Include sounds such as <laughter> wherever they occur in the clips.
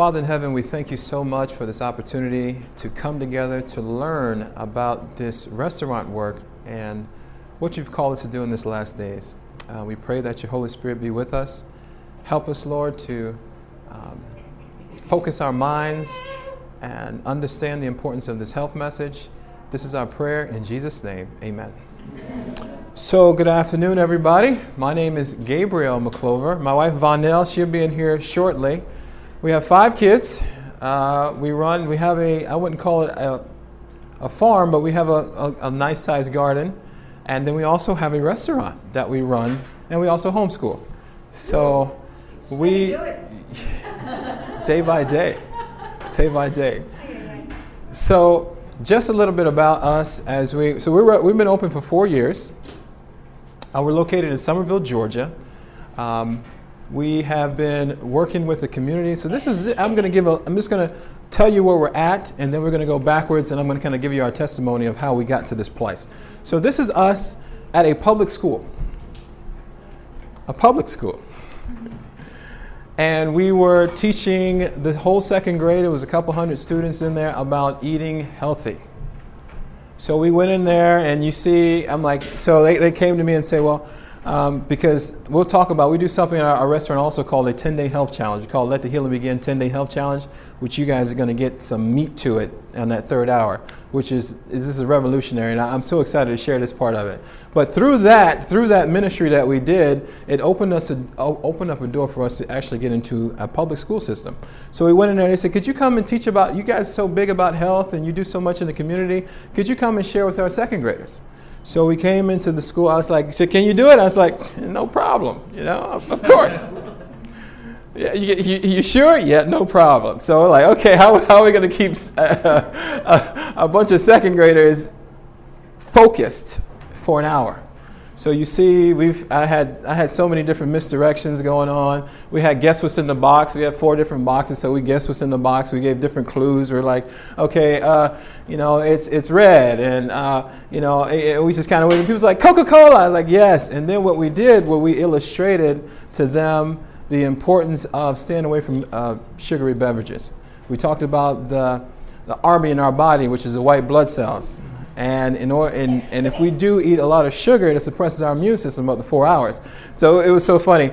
Father in heaven, we thank you so much for this opportunity to come together to learn about this restaurant work and what you've called us to do in this last days. Uh, we pray that your Holy Spirit be with us. Help us, Lord, to um, focus our minds and understand the importance of this health message. This is our prayer in Jesus' name. Amen. So, good afternoon, everybody. My name is Gabriel McClover. My wife, Vonell, she'll be in here shortly. We have five kids. Uh, we run, we have a, I wouldn't call it a, a farm, but we have a, a, a nice sized garden. And then we also have a restaurant that we run, and we also homeschool. So we, <laughs> day by day, day by day. So just a little bit about us as we, so we're, we've been open for four years. Uh, we're located in Summerville, Georgia. Um, we have been working with the community. So this is, I'm going to give a, I'm just going to tell you where we're at, and then we're going to go backwards, and I'm going to kind of give you our testimony of how we got to this place. So this is us at a public school. A public school. And we were teaching the whole second grade, it was a couple hundred students in there, about eating healthy. So we went in there, and you see, I'm like, so they, they came to me and say, well, um, because we'll talk about, we do something in our, our restaurant also called a 10 day health challenge. We call Let the Healing Begin 10 day health challenge, which you guys are going to get some meat to it on that third hour, which is, is this is revolutionary. And I'm so excited to share this part of it. But through that, through that ministry that we did, it opened us a, opened up a door for us to actually get into a public school system. So we went in there and they said, Could you come and teach about, you guys are so big about health and you do so much in the community, could you come and share with our second graders? So we came into the school. I was like, said, "Can you do it?" I was like, "No problem." You know, of, of course. <laughs> yeah, you, you, you, sure? Yeah, no problem. So we're like, okay, how, how are we going to keep uh, <laughs> a, a bunch of second graders focused for an hour? So you see, we've I had I had so many different misdirections going on. We had guess what's in the box. We had four different boxes, so we guess what's in the box. We gave different clues. We're like, okay, uh, you know, it's it's red, and uh, you know, it, it, we just kind of went. People's like Coca Cola. Like yes, and then what we did, what we illustrated to them the importance of staying away from uh, sugary beverages. We talked about the the army in our body, which is the white blood cells. And, in or, and, and if we do eat a lot of sugar, it suppresses our immune system up to four hours. So it was so funny.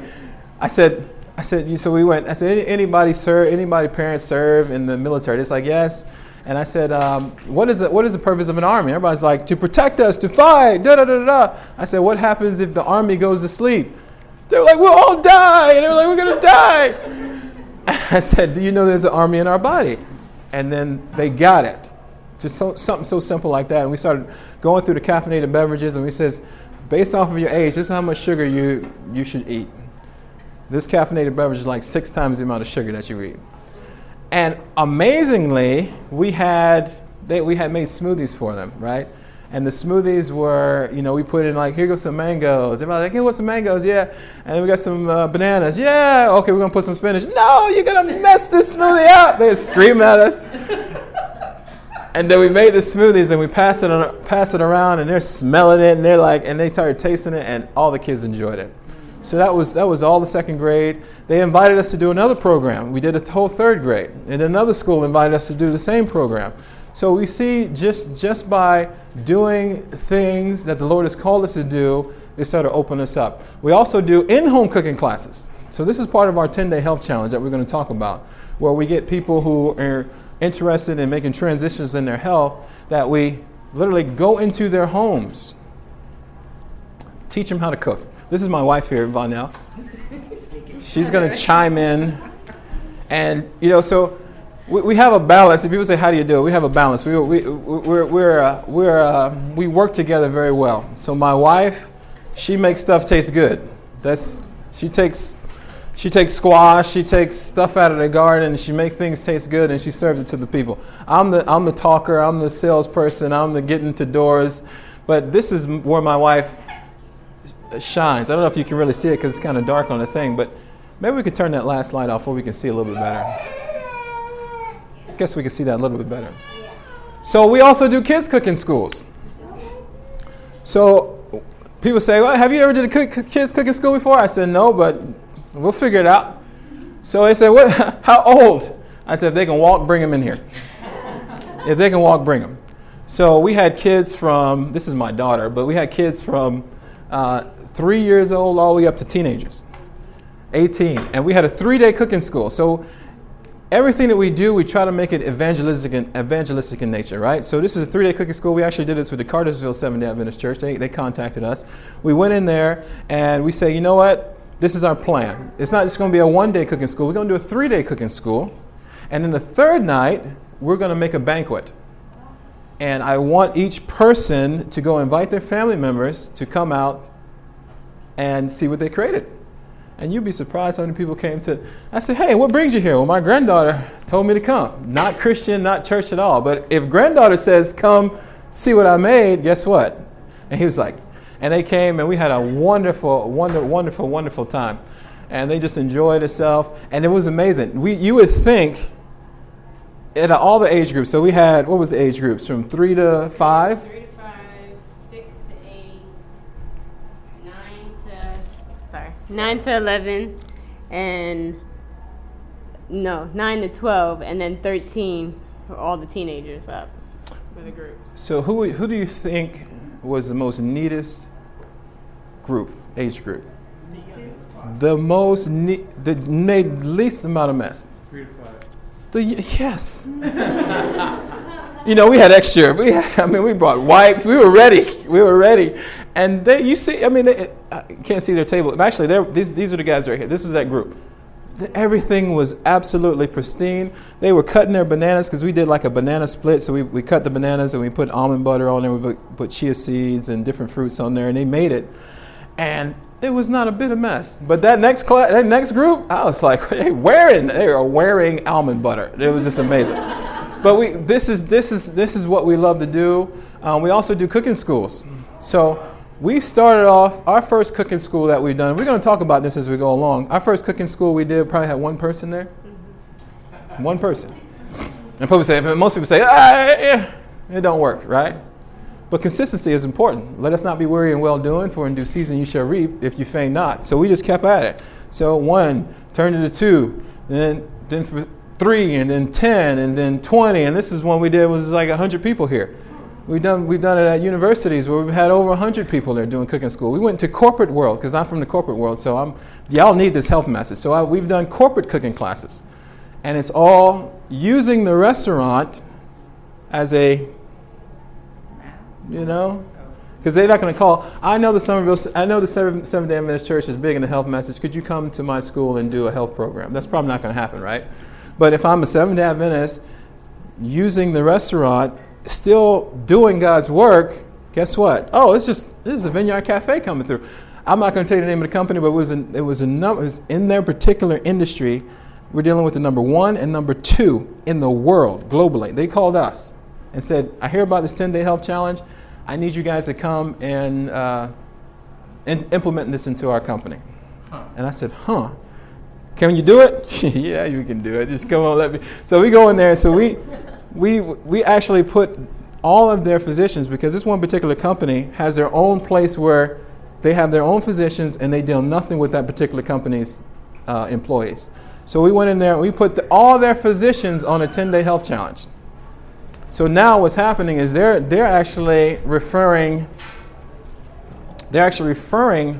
I said, I said, so we went, I said, anybody serve, anybody parents serve in the military? It's like, yes. And I said, um, what, is the, what is the purpose of an army? Everybody's like, to protect us, to fight, da da da da. I said, what happens if the army goes to sleep? They were like, we'll all die. And they were like, we're going to die. <laughs> I said, do you know there's an army in our body? And then they got it. Just so, something so simple like that. And we started going through the caffeinated beverages, and we says, based off of your age, this is how much sugar you, you should eat. This caffeinated beverage is like six times the amount of sugar that you eat. And amazingly, we had, they, we had made smoothies for them, right? And the smoothies were, you know, we put in like, here goes some mangoes. Everybody's like, hey, what's some mangoes? Yeah. And then we got some uh, bananas. Yeah. Okay, we're to put some spinach. No, you're to mess this smoothie up. They're screaming at us. And then we made the smoothies and we passed it, on, passed it around and they're smelling it and they're like, and they started tasting it and all the kids enjoyed it. So that was, that was all the second grade. They invited us to do another program. We did a whole third grade. And another school invited us to do the same program. So we see just, just by doing things that the Lord has called us to do, they start to open us up. We also do in home cooking classes. So this is part of our 10 day health challenge that we're going to talk about, where we get people who are interested in making transitions in their health that we literally go into their homes, teach them how to cook. This is my wife here, Vonell. She's going to chime in. And, you know, so we, we have a balance. If people say, How do you do it? We have a balance. We, we, we're, we're, uh, we're, uh, we work together very well. So, my wife, she makes stuff taste good. That's, she takes she takes squash, she takes stuff out of the garden, she makes things taste good, and she serves it to the people. I'm the, I'm the talker, I'm the salesperson, I'm the getting to doors. But this is where my wife shines. I don't know if you can really see it because it's kind of dark on the thing, but maybe we could turn that last light off so we can see a little bit better. I guess we can see that a little bit better. So we also do kids cooking schools. So people say, well, have you ever did a kids cooking school before? I said, no, but We'll figure it out. So I said, what, <laughs> how old? I said, if they can walk, bring them in here. <laughs> if they can walk, bring them. So we had kids from, this is my daughter, but we had kids from uh, three years old all the way up to teenagers, 18. And we had a three day cooking school. So everything that we do, we try to make it evangelistic in, evangelistic in nature, right? So this is a three-day cooking school. We actually did this with the Cartersville Seventh-day Adventist Church. They, they contacted us. We went in there and we say, you know what? This is our plan. It's not just going to be a one-day cooking school. We're going to do a three-day cooking school. And then the third night, we're going to make a banquet. And I want each person to go invite their family members to come out and see what they created. And you'd be surprised how many people came to. I said, Hey, what brings you here? Well, my granddaughter told me to come. Not Christian, not church at all. But if granddaughter says, Come see what I made, guess what? And he was like, And they came and we had a wonderful, wonder, wonderful, wonderful time. And they just enjoyed themselves. And it was amazing. We, you would think, at all the age groups, so we had, what was the age groups? From three to five? Three to five, six to eight, nine to sorry, nine to eleven, and no, nine to twelve, and then thirteen for all the teenagers up for the groups. So who, who do you think was the most neatest group, age group? The most, ne- the made least amount of mess. Three to five. The, yes. you know, we had extra. We, had, I mean, we brought wipes. We were ready. We were ready. And they, you see, I mean, they, I can't see their table. Actually, they're, these, these are the guys right here. This was that group. Everything was absolutely pristine. They were cutting their bananas because we did like a banana split. So we, we cut the bananas and we put almond butter on there. We put, put chia seeds and different fruits on there, and they made it. And it was not a bit of mess. But that next class, that next group, I was like, <laughs> they wearing, they are wearing almond butter. It was just amazing. <laughs> but we, this is this is this is what we love to do. Um, we also do cooking schools. So we started off our first cooking school that we've done. We're going to talk about this as we go along. Our first cooking school we did probably had one person there. One person. And people say, most people say, ah, yeah, it don't work, right? But consistency is important. Let us not be weary in well doing, for in due season you shall reap if you faint not. So we just kept at it. So one turned into two, then then three, and then ten, and then twenty. And this is one we did was like hundred people here. We've done we've done it at universities where we've had over hundred people there doing cooking school. We went to corporate world because I'm from the corporate world, so I'm y'all need this health message. So I, we've done corporate cooking classes, and it's all using the restaurant as a you know? Because they're not going to call. I know the Summerville, I know the Seventh Day Adventist Church is big in the health message. Could you come to my school and do a health program? That's probably not going to happen, right? But if I'm a Seventh Day Adventist using the restaurant, still doing God's work, guess what? Oh, it's just this is a Vineyard Cafe coming through. I'm not going to tell you the name of the company, but it was in, it was a num- it was in their particular industry. We're dealing with the number one and number two in the world globally. They called us and said, "I hear about this 10-day health challenge." I need you guys to come and, uh, and implement this into our company. Huh. And I said, huh, can you do it? <laughs> yeah, you can do it. Just come on, let me. So we go in there. So we, we, we actually put all of their physicians, because this one particular company has their own place where they have their own physicians and they deal nothing with that particular company's uh, employees. So we went in there and we put the, all their physicians on a 10 day health challenge. So now what's happening is they're, they're actually referring, they're actually referring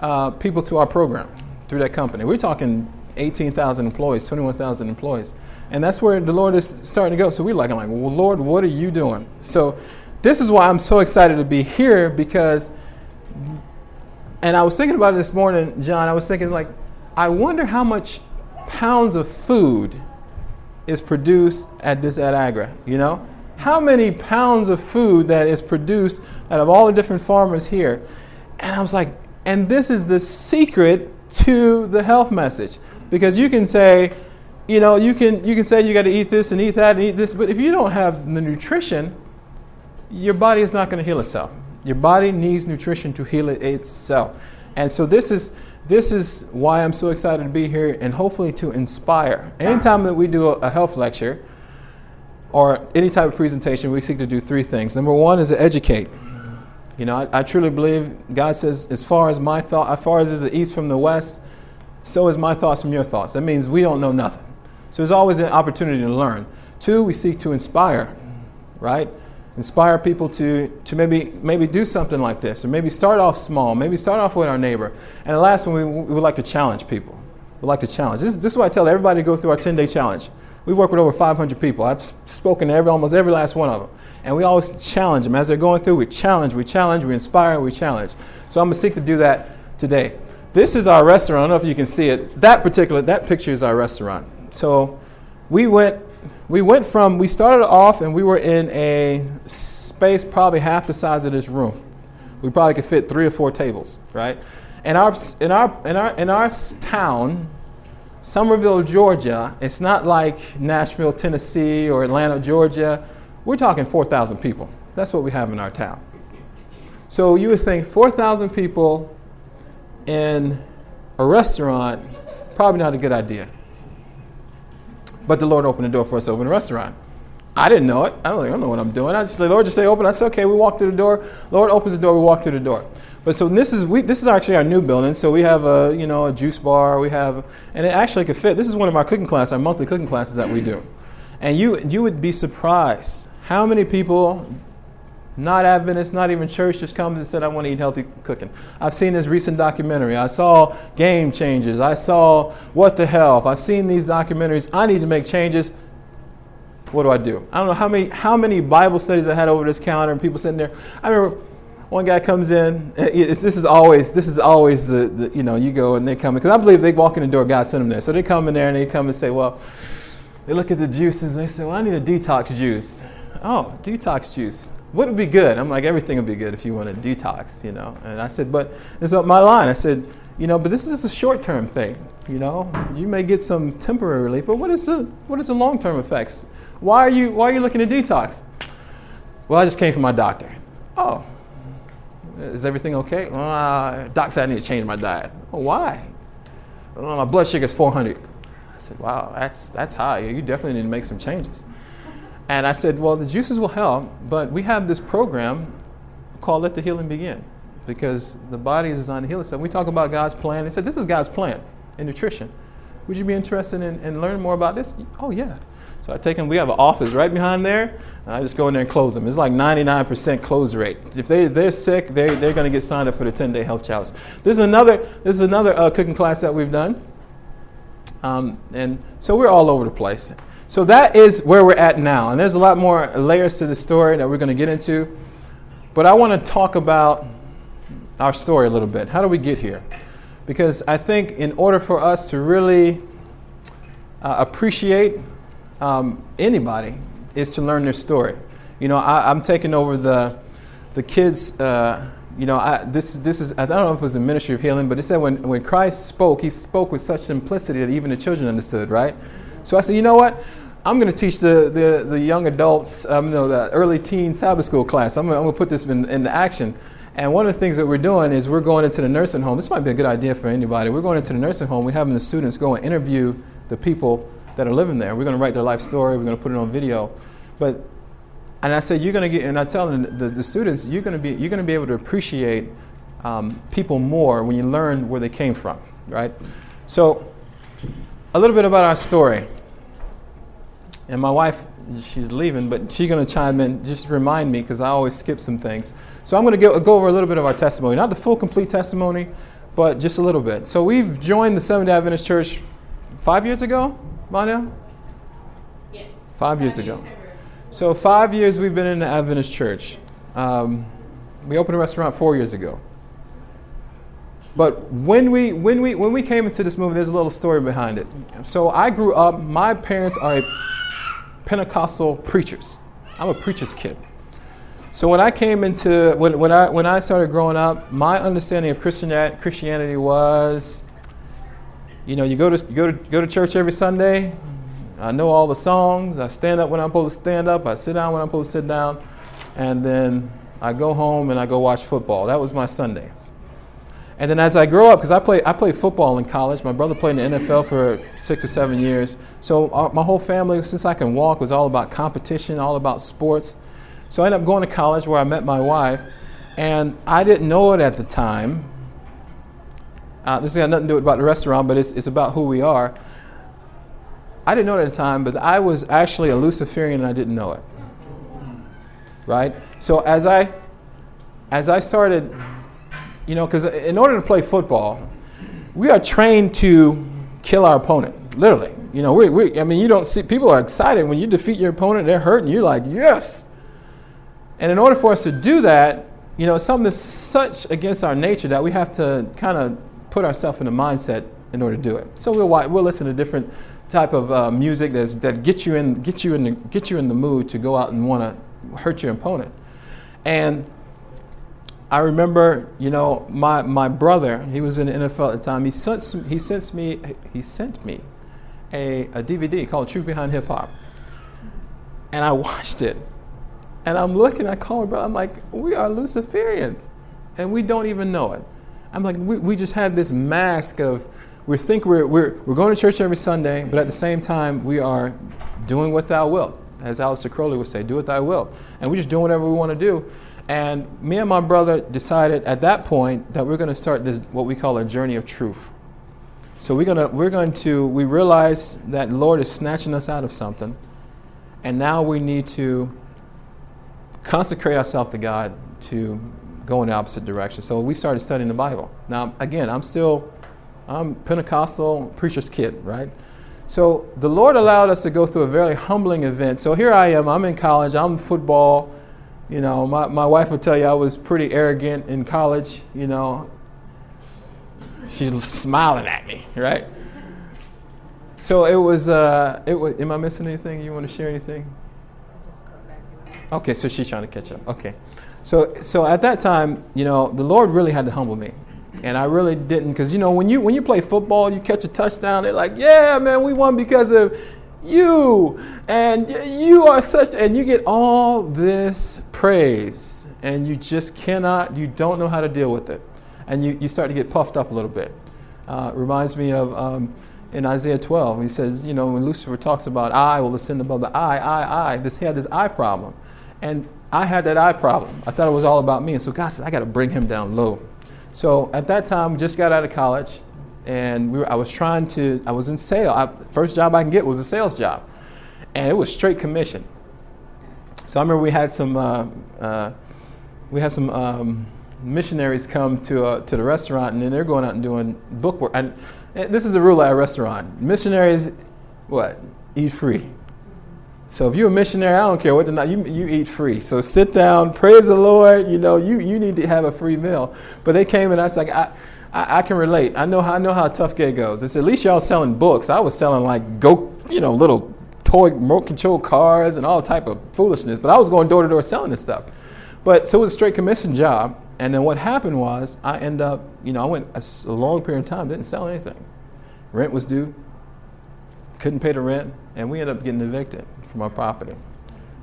uh, people to our program through that company. We're talking 18,000 employees, 21,000 employees. And that's where the Lord is starting to go. So we're like, I'm like, well, Lord, what are you doing? So this is why I'm so excited to be here because, and I was thinking about it this morning, John. I was thinking, like, I wonder how much pounds of food is produced at this at Agra, you know? How many pounds of food that is produced out of all the different farmers here? And I was like, and this is the secret to the health message. Because you can say, you know, you can you can say you got to eat this and eat that and eat this, but if you don't have the nutrition, your body is not going to heal itself. Your body needs nutrition to heal it itself. And so this is this is why I'm so excited to be here and hopefully to inspire. Anytime that we do a, health lecture or any type of presentation, we seek to do three things. Number one is to educate. You know, I, I truly believe God says, as far as my thought, as far as is the east from the west, so is my thoughts from your thoughts. That means we don't know nothing. So there's always an opportunity to learn. Two, we seek to inspire, right? Inspire people to, to maybe, maybe do something like this, or maybe start off small, maybe start off with our neighbor. And the last one, we, we would like to challenge people. We like to challenge. This, this is why I tell everybody to go through our 10 day challenge. We work with over 500 people. I've spoken to every, almost every last one of them. And we always challenge them. As they're going through, we challenge, we challenge, we inspire, we challenge. So I'm going to seek to do that today. This is our restaurant. I don't know if you can see it. That particular, that picture is our restaurant. So we went, we went from, we started off and we were in a space probably half the size of this room. We probably could fit three or four tables, right? And our, in, our, in, our, in our town, Summerville, Georgia, it's not like Nashville, Tennessee, or Atlanta, Georgia. We're talking 4,000 people. That's what we have in our town. So you would think 4,000 people in a restaurant, probably not a good idea. But the Lord opened the door for us to open a restaurant. I didn't know it. I don't, I don't know what I'm doing. I just, the Lord just say open. I said, okay, we walk through the door. Lord opens the door, we walk through the door. But so this is we, this is actually our new building. So we have a you know a juice bar. We have and it actually could fit. This is one of our cooking classes, our monthly cooking classes that we do. And you you would be surprised how many people, not Adventists, not even church, just comes and said, "I want to eat healthy cooking." I've seen this recent documentary. I saw Game Changers. I saw What the Health. I've seen these documentaries. I need to make changes. What do I do? I don't know how many how many Bible studies I had over this counter and people sitting there. I remember one guy comes in. this is always this is always the, the, you know you go and they come in. because I believe they walk in the door. God sent them there, so they come in there and they come and say, well, they look at the juices and they say, well, I need a detox juice. Oh, detox juice. What would be good? I'm like, everything would be good if you want to detox, you know. And I said, but it's up my line. I said, you know, but this is a short-term thing. You know, you may get some temporary relief, but what is the what is the long-term effects? Why are you why are you looking to detox? Well, I just came from my doctor. Oh, is everything okay? Uh, doc said I need to change my diet. Oh, why? Well, my blood sugar is 400. I said, wow, that's, that's high. You definitely need to make some changes. And I said, well, the juices will help, but we have this program called Let the Healing Begin because the body is designed to heal itself. We talk about God's plan. They said, this is God's plan in nutrition. Would you be interested in, in learning more about this? Oh, yeah. So I take them, we have an office right behind there. I just go in there and close them. It's like 99% close rate. If they, they're sick, they, they're going to get signed up for the 10 day health challenge. This is another, this is another uh, cooking class that we've done. Um, and so we're all over the place. So that is where we're at now. And there's a lot more layers to the story that we're going to get into. But I want to talk about our story a little bit. How do we get here? Because I think in order for us to really uh, appreciate um, anybody is to learn their story. You know, I, am taking over the the kids. Uh, you know, I, this this is I don't know if it was the ministry of healing, but it said when when Christ spoke, he spoke with such simplicity that even the children understood. Right. So I said, you know what? I'm going to teach the, the, the young adults, um, you know, the early teen Sabbath school class. I'm going to put this in, into action. And one of the things that we're doing is we're going into the nursing home. This might be a good idea for anybody. We're going into the nursing home. We're having the students go and interview the people that are living there. We're going to write their life story. We're going to put it on video. But and I said you're going to get, and I tell them the, the students you're going to be you're going to be able to appreciate um, people more when you learn where they came from, right? So a little bit about our story. And my wife, she's leaving, but she's going to chime in, just remind me because I always skip some things. So I'm going to go, go over a little bit of our testimony, not the full, complete testimony, but just a little bit. So we've joined the Seventh Day Adventist Church five years ago. Manya? Yeah. Five years ago. So five years we've been in the Adventist church. Um, we opened a restaurant four years ago. But when we, when, we, when we came into this movement, there's a little story behind it. So I grew up, my parents are Pentecostal preachers. I'm a preacher's kid. So when I came into, when, when, I, when I started growing up, my understanding of Christianity was you know, you go to, you go to, go to church every Sunday. I know all the songs. I stand up when I'm supposed to stand up. I sit down when I'm supposed to sit down. And then I go home and I go watch football. That was my Sundays. And then as I grow up, because I play I played football in college. My brother played in the NFL for six or seven years. So uh, my whole family, since I can walk, was all about competition, all about sports. So I ended up going to college where I met my wife. And I didn't know it at the time, uh, this has got nothing to do with about the restaurant, but it's, it's about who we are. I didn't know it at the time, but I was actually a Luciferian and I didn't know it. Right? So as I as I started, you know, because in order to play football, we are trained to kill our opponent, literally. You know, we, we, I mean, you don't see, people are excited when you defeat your opponent, they're hurting, you're like, yes. And in order for us to do that, you know, something that's such against our nature that we have to kind of put ourselves in a mindset in order to do it. So we'll, we'll listen to different type of uh, music that's, that get you in, get you in, the, get you in the mood to go out and want to hurt your opponent. And I remember, you know, my, my brother, he was in the NFL at the time, he sent, he sent me, he sent me a, a DVD called Truth Behind Hip Hop. And I watched it. And I'm looking, I call my brother, I'm like, we are Luciferians. And we don't even know it. I'm like, we, we just had this mask of, we think we're, we're, we're going to church every Sunday, but at the same time, we are doing what thou wilt. As Aleister Crowley would say, do what thou wilt. And we're just doing whatever we want to do. And me and my brother decided at that point that we're going to start this, what we call a journey of truth. So we're gonna we're going to we realize that Lord is snatching us out of something, and now we need to consecrate ourselves to God to go in the opposite direction. So we started studying the Bible. Now again, I'm still I'm Pentecostal preacher's kid, right? So the Lord allowed us to go through a very humbling event. So here I am, I'm in college, I'm football. You know, my, my wife will tell you I was pretty arrogant in college, you know, She's smiling at me, right? So it was, uh, it was, am I missing anything? You want to share anything? Okay, so she's trying to catch up. Okay. So, so at that time, you know, the Lord really had to humble me. And I really didn't, because, you know, when you, when you play football, you catch a touchdown, they're like, yeah, man, we won because of you. And you are such, and you get all this praise. And you just cannot, you don't know how to deal with it and you, you start to get puffed up a little bit. Uh, reminds me of um, in Isaiah 12, he says, you know, when Lucifer talks about I will ascend above the I, I, I, this he had this I problem. And I had that I problem. I thought it was all about me. And so God said, I got to bring him down low. So at that time, just got out of college, and we were, I was trying to, I was in sales. First job I can get was a sales job. And it was straight commission. So I remember we had some, uh, uh, we had some, um, missionaries come to, uh, to the restaurant and then they're going out and doing book work. And, and this is a rule at a restaurant. Missionaries, what? Eat free. So if you're a missionary, I don't care what the night, you, you eat free. So sit down, praise the Lord. You know, you, you need to have a free meal. But they came and I was like, I, I, I can relate. I know how I know how tough gay goes. It's at least y'all selling books. I was selling like go, you know, little toy remote control cars and all type of foolishness. But I was going door to door selling this stuff. But so it was a straight commission job. And then what happened was I end up, you know, I went a, a long period of time, didn't sell anything. Rent was due, couldn't pay the rent, and we ended up getting evicted from our property.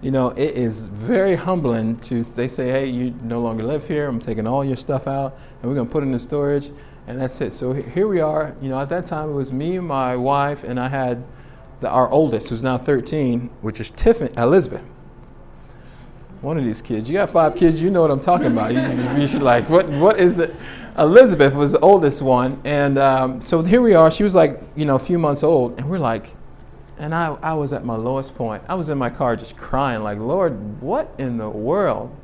You know, it is very humbling to, they say, hey, you no longer live here, I'm taking all your stuff out, and we're gonna put it in storage, and that's it. So here we are, you know, at that time it was me, my wife, and I had the, our oldest, who's now 13, which is Tiffany, Elizabeth one of these kids. You got five kids, you know what I'm talking about. You, you should like, what, what is it? Elizabeth was the oldest one. And um, so here we are. She was like, you know, a few months old. And we're like, and I, I was at my lowest point. I was in my car just crying, like, Lord, what in the world?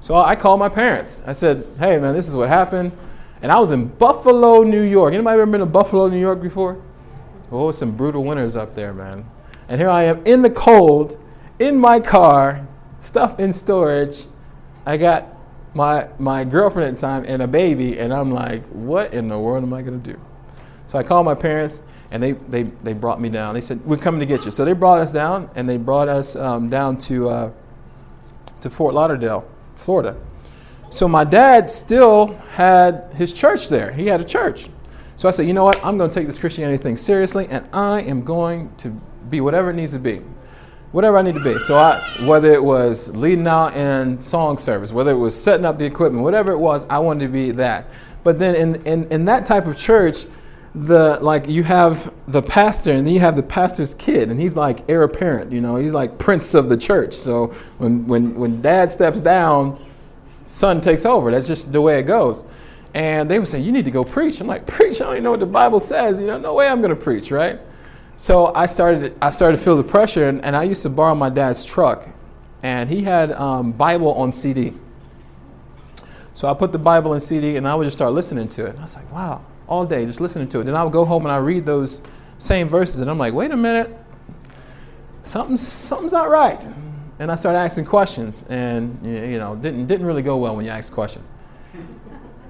So I called my parents. I said, hey, man, this is what happened. And I was in Buffalo, New York. Anybody ever been to Buffalo, New York before? Oh, some brutal winters up there, man. And here I am in the cold, in my car, stuff in storage. I got my my girlfriend at the time and a baby, and I'm like, what in the world am I gonna do? So I called my parents, and they they they brought me down. They said we're coming to get you. So they brought us down, and they brought us um, down to uh, to Fort Lauderdale, Florida. So my dad still had his church there. He had a church. So I said, you know what? I'm going to take this Christianity thing seriously, and I am going to be whatever it needs to be whatever I need to be. So I, whether it was leading out in song service, whether it was setting up the equipment, whatever it was, I wanted to be that. But then in, in, in that type of church, the like you have the pastor and then you have the pastor's kid and he's like heir apparent you know? He's like prince of the church. So when when when dad steps down son takes over. That's just the way it goes. And they would say you need to go preach. I'm like preach? I don't even know what the bible says. You know no way i'm going to preach right? So I started, I started to feel the pressure, and, and I used to borrow my dad's truck, and he had um, Bible on CD. So I put the Bible in CD, and I would just start listening to it. And I was like, wow, all day, just listening to it. Then I would go home and I read those same verses, and I'm like, wait a minute, something's, something's not right. And I started asking questions, and you know, didn't, didn't really go well when you ask questions.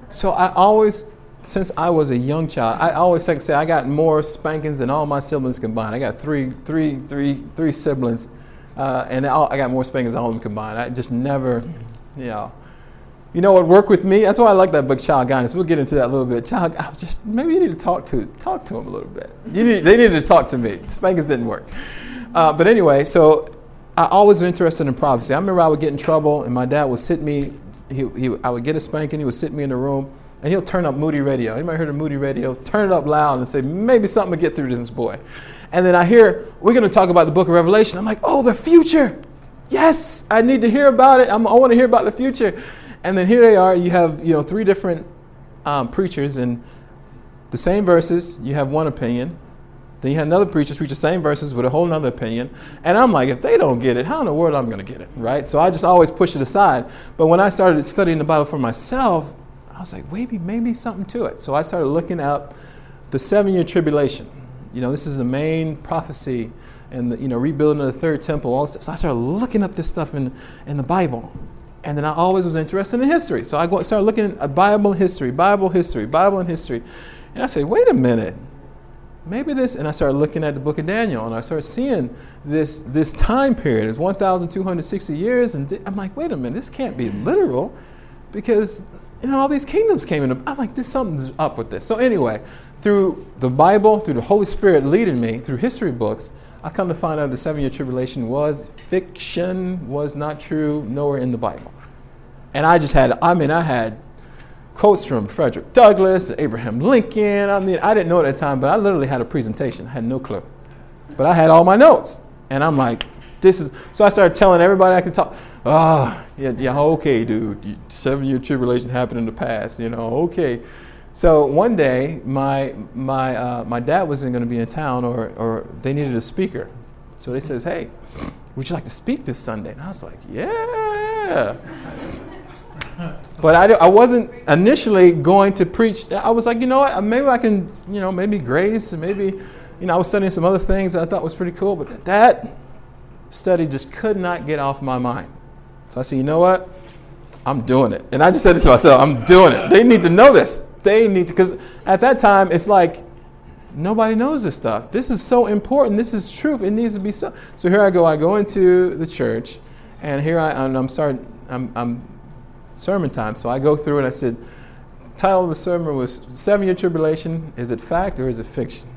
So I always since I was a young child, I always like say I got more spankings than all my siblings combined. I got three, three, three, three siblings, uh, and all, I got more spankings than all of them combined. I just never, you know, you know what worked with me. That's why I like that book, Child Guidance. We'll get into that a little bit. Child, I was just maybe you need to talk to talk to them a little bit. Need, they needed to talk to me. Spankings didn't work, uh, but anyway, so I always was interested in prophecy. I remember I would get in trouble, and my dad would sit me. He, he, I would get a spanking. He would sit me in the room and he'll turn up Moody Radio. Anybody heard of Moody Radio? Turn it up loud and say, maybe something will get through to this boy. And then I hear, we're going to talk about the book of Revelation. I'm like, oh, the future. Yes, I need to hear about it. I'm, i want to hear about the future. And then here they are. You have, you know, three different um, preachers and the same verses. You have one opinion. Then you have another preacher preach the same verses with a whole other opinion. And I'm like, if they don't get it, how in the world am I going to get it, right? So I just always push it aside. But when I started studying the Bible for myself, I was like, maybe, maybe something to it. So I started looking up the seven year tribulation. You know, this is the main prophecy and the, you know, rebuilding of the third temple, all this stuff. So I started looking up this stuff in, in the Bible. And then I always was interested in history. So I started looking at Bible history, Bible history, Bible and history. And I said, wait a minute. Maybe this, and I started looking at the book of Daniel, and I started seeing this, this time period. It's 1,260 years, and I'm like, wait a minute, this can't be literal because you know, all these kingdoms came in. I'm like, this something's up with this. So anyway, through the Bible, through the Holy Spirit leading me, through history books, I come to find out the seven-year tribulation was fiction, was not true, nowhere in the Bible. And I just had, I mean, I had quotes from Frederick Douglass, Abraham Lincoln. I mean, I didn't know at the time, but I literally had a presentation. I had no clue. But I had all my notes. And I'm like, this is, so I started telling everybody I could talk. Ah, oh, yeah, yeah, okay, dude. Seven year tribulation happened in the past, you know, okay. So one day, my, my, uh, my dad wasn't going to be in town, or, or they needed a speaker. So they says, hey, would you like to speak this Sunday? And I was like, yeah. but I, I wasn't initially going to preach. I was like, you know what? Maybe I can, you know, maybe grace, and maybe, you know, I was studying some other things that I thought was pretty cool. But that study just could not get off my mind. So I said, you know what? I'm doing it. And I just said it to myself, I'm doing it. They need to know this. They need to, because at that time, it's like, nobody knows this stuff. This is so important. This is truth. It needs to be so. So here I go. I go into the church, and here I, I'm starting, I'm, I'm sermon time. So I go through and I said, title of the sermon was Seven Year Tribulation. Is it fact or is it fiction?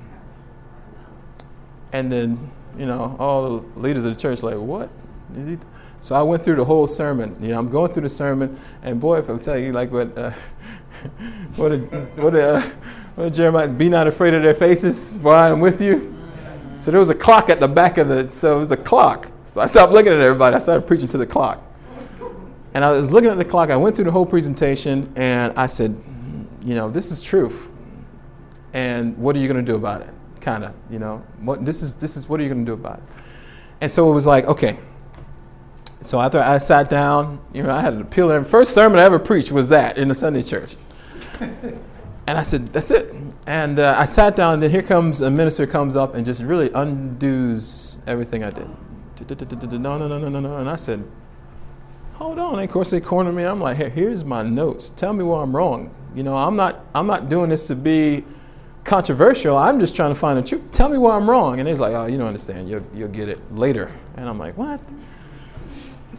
And then, you know, all the leaders of the church like, what? So I went through the whole sermon. You know, I'm going through the sermon, and boy, if I tell you like what, uh, what, a, what, uh, what Jeremiah, be not afraid of their faces, for I am with you. So there was a clock at the back of the, so it was a clock. So I stopped looking at everybody. I started preaching to the clock. And I was looking at the clock. I went through the whole presentation, and I said, you know, this is truth. And what are you going to do about it? Kind of, you know, what this is. This is what are you going to do about it? And so it was like, okay, so after I sat down, you know, I had to appeal. The first sermon I ever preached was that in the Sunday church. And I said, that's it. And uh, I sat down, and then here comes a minister comes up and just really undoes everything I did. No, no, no, no, no, no. And I said, hold on. And of course, they cornered me. I'm like, hey, here's my notes. Tell me where I'm wrong. You know, I'm not, I'm not doing this to be controversial. I'm just trying to find the truth. Tell me where I'm wrong. And he's like, oh, you don't understand. You'll, you'll get it later. And I'm like, what?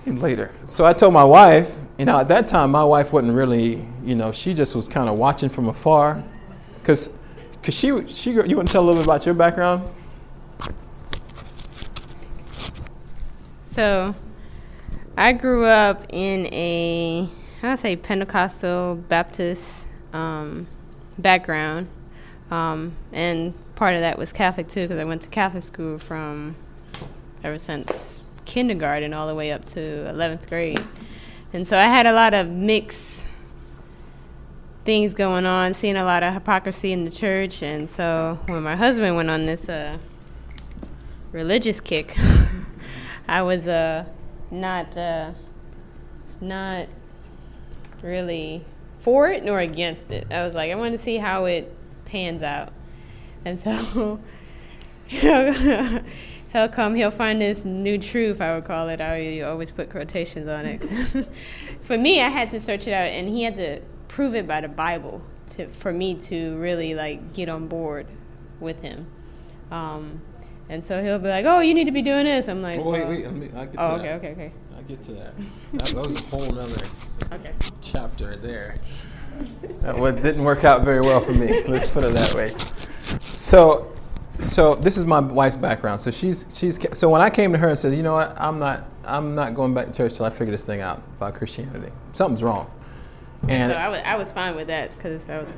later. So I told my wife, you know, at that time, my wife wasn't really, you know, she just was kind of watching from afar. Because cause she, she, you want to tell a little bit about your background? So I grew up in a, I would say, Pentecostal Baptist um, background. Um, and part of that was Catholic too, because I went to Catholic school from ever since kindergarten all the way up to 11th grade. And so I had a lot of mixed things going on, seeing a lot of hypocrisy in the church. And so when my husband went on this uh, religious kick. <laughs> I was uh, not uh, not really for it nor against it. I was like, I want to see how it pans out, and so <laughs> <laughs> he'll come, he'll find this new truth. I would call it. I always put quotations on it. <laughs> for me, I had to search it out, and he had to prove it by the Bible to for me to really like get on board with him. Um, and so he'll be like, "Oh, you need to be doing this." I'm like, oh, "Wait, wait, me, I get to oh, that. okay, okay, okay." I get to that. That, that was a whole other <laughs> okay. chapter there. That one didn't work out very well for me. Let's put it that way. So, so this is my wife's background. So she's she's so when I came to her and said, "You know what? I'm not I'm not going back to church till I figure this thing out about Christianity. Something's wrong." And so I was I was fine with that because I was.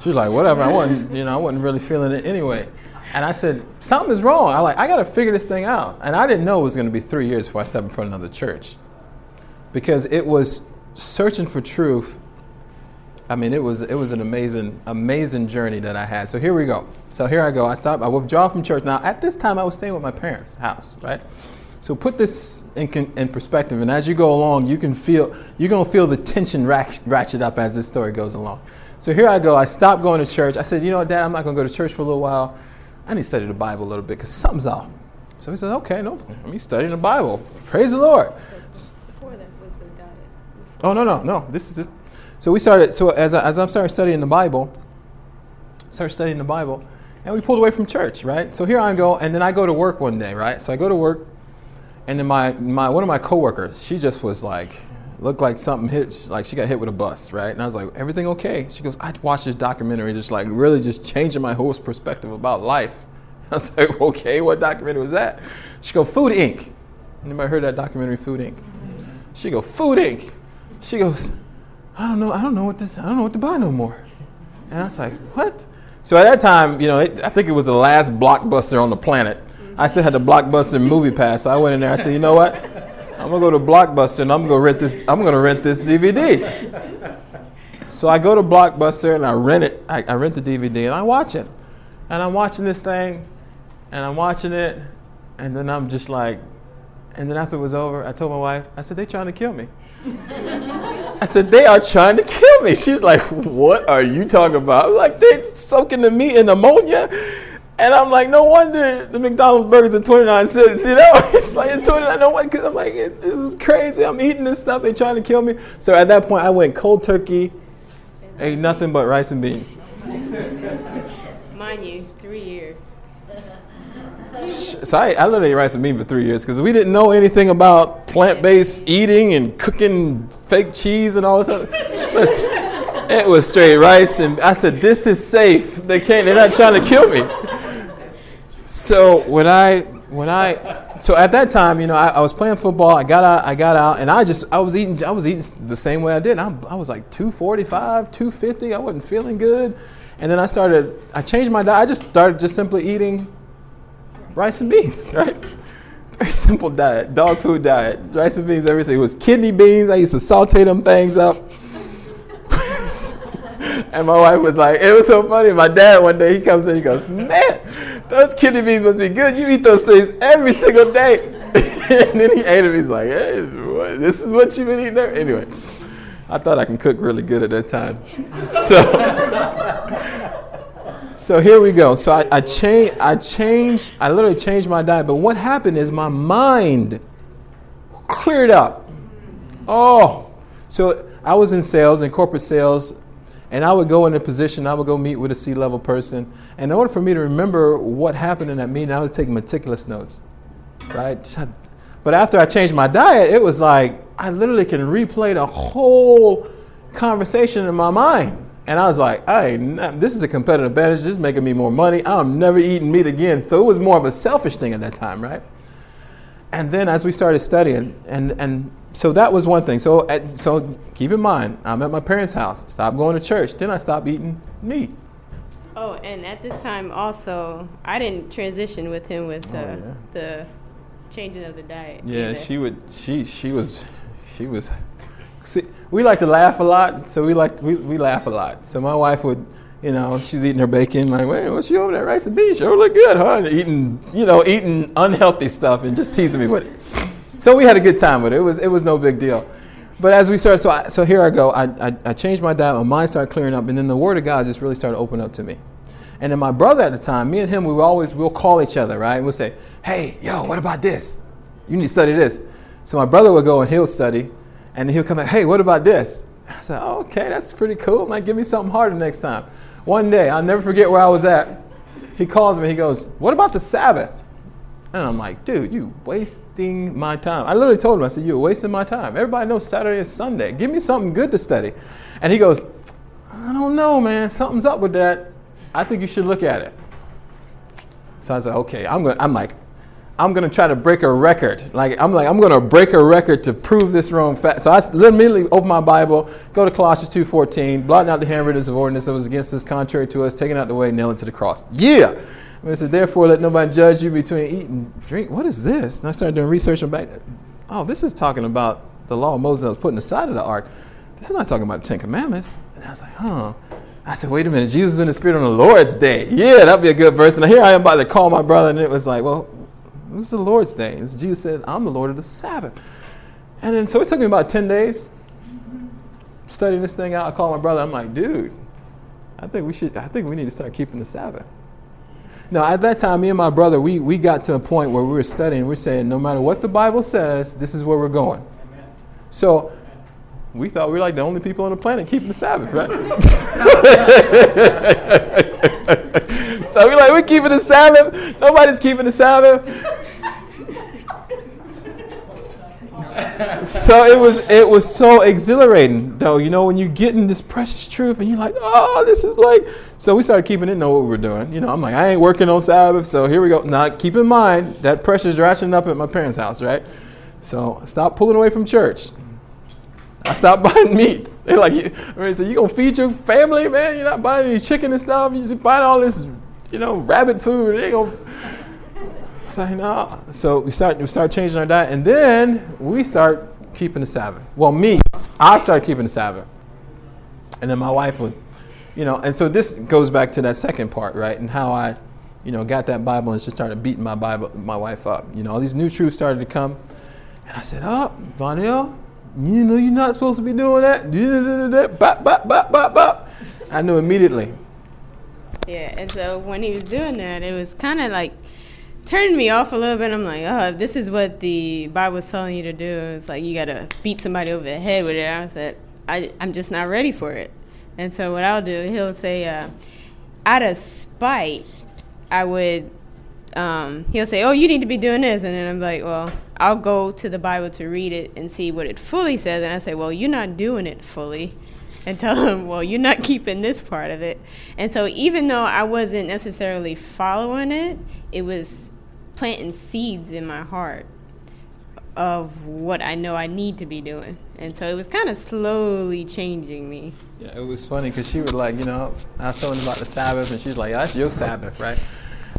She was like, "Whatever. I wasn't you know I wasn't really feeling it anyway." And I said, something is wrong. I like, I got to figure this thing out. And I didn't know it was going to be three years before I stepped in front of another church, because it was searching for truth. I mean, it was it was an amazing amazing journey that I had. So here we go. So here I go. I stop. I withdraw from church. Now at this time, I was staying with my parents' house, right? So put this in, in perspective, and as you go along, you can feel you're gonna feel the tension ratchet up as this story goes along. So here I go. I stopped going to church. I said, you know what, Dad, I'm not gonna go to church for a little while. I need to study the Bible a little bit because something's off. So he said, okay, no, let me study the Bible. Praise the Lord. Before that was the diet. Oh, no, no, no. This is this. So we started, so as, I, as I'm starting studying the Bible, started studying the Bible, and we pulled away from church, right? So here I go, and then I go to work one day, right? So I go to work, and then my, my one of my coworkers, she just was like, looked like something hit, like she got hit with a bus, right? And I was like, everything okay? She goes, I watched this documentary, just like really just changing my whole perspective about life. <laughs> I was like, okay, what documentary was that? She go, Food Inc. Anybody heard that documentary, Food Inc? She go, Food Inc. She goes, I don't know, I don't know what this, I don't know what to buy no more. And I was like, what? So at that time, you know, I think it was the last blockbuster on the planet. I still had the blockbuster movie pass, so I went in there. I said, you know what? I'm gonna go to Blockbuster and I'm gonna rent this. I'm gonna rent this DVD. So I go to Blockbuster and I rent it. I, I rent the DVD and I watch it. And I'm watching this thing, and I'm watching it, and then I'm just like, and then after it was over, I told my wife, I said, they're trying to kill me. I said, they are trying to kill me. She's like, what are you talking about? I'm like, they're soaking the meat in ammonia and I'm like, no wonder the McDonald's burgers are 29 cents. You know, <laughs> it's like 29. No wonder, because I'm like, this is crazy. I'm eating this stuff. They're trying to kill me. So at that point, I went cold turkey, ate nothing but rice and beans. Mind you. So I, I literally rice and beans for three years because we didn't know anything about plant-based eating and cooking fake cheese and all this stuff. Listen, it was straight rice and I said, this is safe. They can't, they're not trying to kill me. So when I when I so at that time, you know, I, I, was playing football. I got out. I got out, and I just I was eating. I was eating the same way I did. I, I was like 245, 250. I wasn't feeling good, and then I started. I changed my diet. I just started just simply eating rice and beans. <laughs> Right, very simple diet, dog food diet, rice and beans. Everything it was kidney beans. I used to saute them things up. <laughs> and my wife was like, it was so funny. My dad one day he comes in, he goes, man those kidney beans must be good. You eat those things every single day. <laughs> and then he ate them. He's like, hey, this is what you've been eating there. Anyway, I thought I can cook really good at that time. So, so here we go. So I, I changed. I changed. I literally changed my diet. But what happened is my mind cleared up. Oh, so I was in sales, in corporate sales, and I would go in a position. I would go meet with a C-level person and in order for me to remember what happened in that meeting, I would take meticulous notes, right? But after I changed my diet, it was like I literally can replay the whole conversation in my mind. And I was like, hey, this is a competitive advantage. This is making me more money. I'm never eating meat again. So it was more of a selfish thing at that time, right? And then as we started studying, and, and so that was one thing. So, at, so keep in mind, I'm at my parents' house. Stop going to church. Then I stopped eating meat. Oh, and at this time also, I didn't transition with him with oh, the oh, yeah. the changing of the diet. Yeah, either. she would. She she was she was. See, we like to laugh a lot, so we like we, we laugh a lot. So my wife would You know, she was eating her bacon. Like, wait, what's she over there? Rice and beans sure look good, huh? And eating, you know, eating unhealthy stuff and just teasing me with it. So we had a good time with it. It was, it was no big deal. But as we started, so, I, so here I go. I, I, I changed my diet. My mind started clearing up, and then the Word of God just really started opening up to me. And then my brother at the time, me and him, we always we'll call each other, right? We'll say, "Hey, yo, what about this? You need to study this." So my brother would go and he'll study, and he'll come back, "Hey, what about this?" I said, oh, "Okay, that's pretty cool. Might give me something harder next time." One day, I'll never forget where I was at. He calls me. He goes, "What about the Sabbath?" And I'm like, "Dude, you wasting my time." I literally told him, "I said you're wasting my time. Everybody knows Saturday is Sunday. Give me something good to study." And he goes, "I don't know, man. Something's up with that." I think you should look at it. So I said, okay, I'm going I'm like, I'm gonna try to break a record. Like I'm like, I'm gonna break a record to prove this wrong fact. So I immediately open my Bible, go to Colossians 2:14, blotting out the handwritings of ordinance that was against us, contrary to us, taking out the way, nail it to the cross. Yeah. And I said, therefore, let nobody judge you between eat and drink. What is this? And I started doing research on back. Oh, this is talking about the law of Moses that was put in the side of the ark. This is not talking about the Ten Commandments. And I was like, huh. I said, wait a minute, Jesus in the Spirit on the Lord's day. Yeah, that'd be a good verse. And here I am about to call my brother, and it was like, well, it was the Lord's day. And Jesus said, I'm the Lord of the Sabbath. And then, so it took me about 10 days studying this thing out. I called my brother. I'm like, dude, I think we should, I think we need to start keeping the Sabbath. Now, at that time, me and my brother, we, we got to a point where we were studying. We're saying, no matter what the Bible says, this is where we're going. Amen. So we thought we were like the only people on the planet keeping the Sabbath, right? <laughs> so we're like, we're keeping the Sabbath. Nobody's keeping the Sabbath. So it was it was so exhilarating though you know when you get in this precious truth and you're like oh this is like so we started keeping it know what we were doing you know i'm like i ain't working on sabbath so here we go now keep in mind that pressure's ratcheting up at my parents house right so stop pulling away from church I stopped <laughs> buying meat. They're like, I so you gonna feed your family, man? You're not buying any chicken and stuff. You just buying all this, you know, rabbit food. They gonna say no. So we start we start changing our diet, and then we start keeping the Sabbath. Well, me, I started keeping the Sabbath, and then my wife would, you know. And so this goes back to that second part, right? And how I, you know, got that Bible and just started beating my Bible, my wife up. You know, all these new truths started to come, and I said, "Oh, Vonell, you know you're not supposed to be doing that. Bop, bop, bop, bop, bop. I knew immediately. Yeah, and so when he was doing that, it was kind of like turned me off a little bit. I'm like, oh, this is what the Bible's telling you to do. It's like you got to beat somebody over the head with it. I said, I, I'm just not ready for it. And so what I'll do, he'll say, uh, out of spite, I would um, he'll say, "Oh, you need to be doing this," and then I'm like, "Well, I'll go to the Bible to read it and see what it fully says." And I say, "Well, you're not doing it fully," and tell them, "Well, you're not keeping this part of it." And so, even though I wasn't necessarily following it, it was planting seeds in my heart of what I know I need to be doing. And so it was kind of slowly changing me. Yeah, it was funny because she was like, you know, I was telling about the Sabbath, and she's like, that's your Sabbath, right?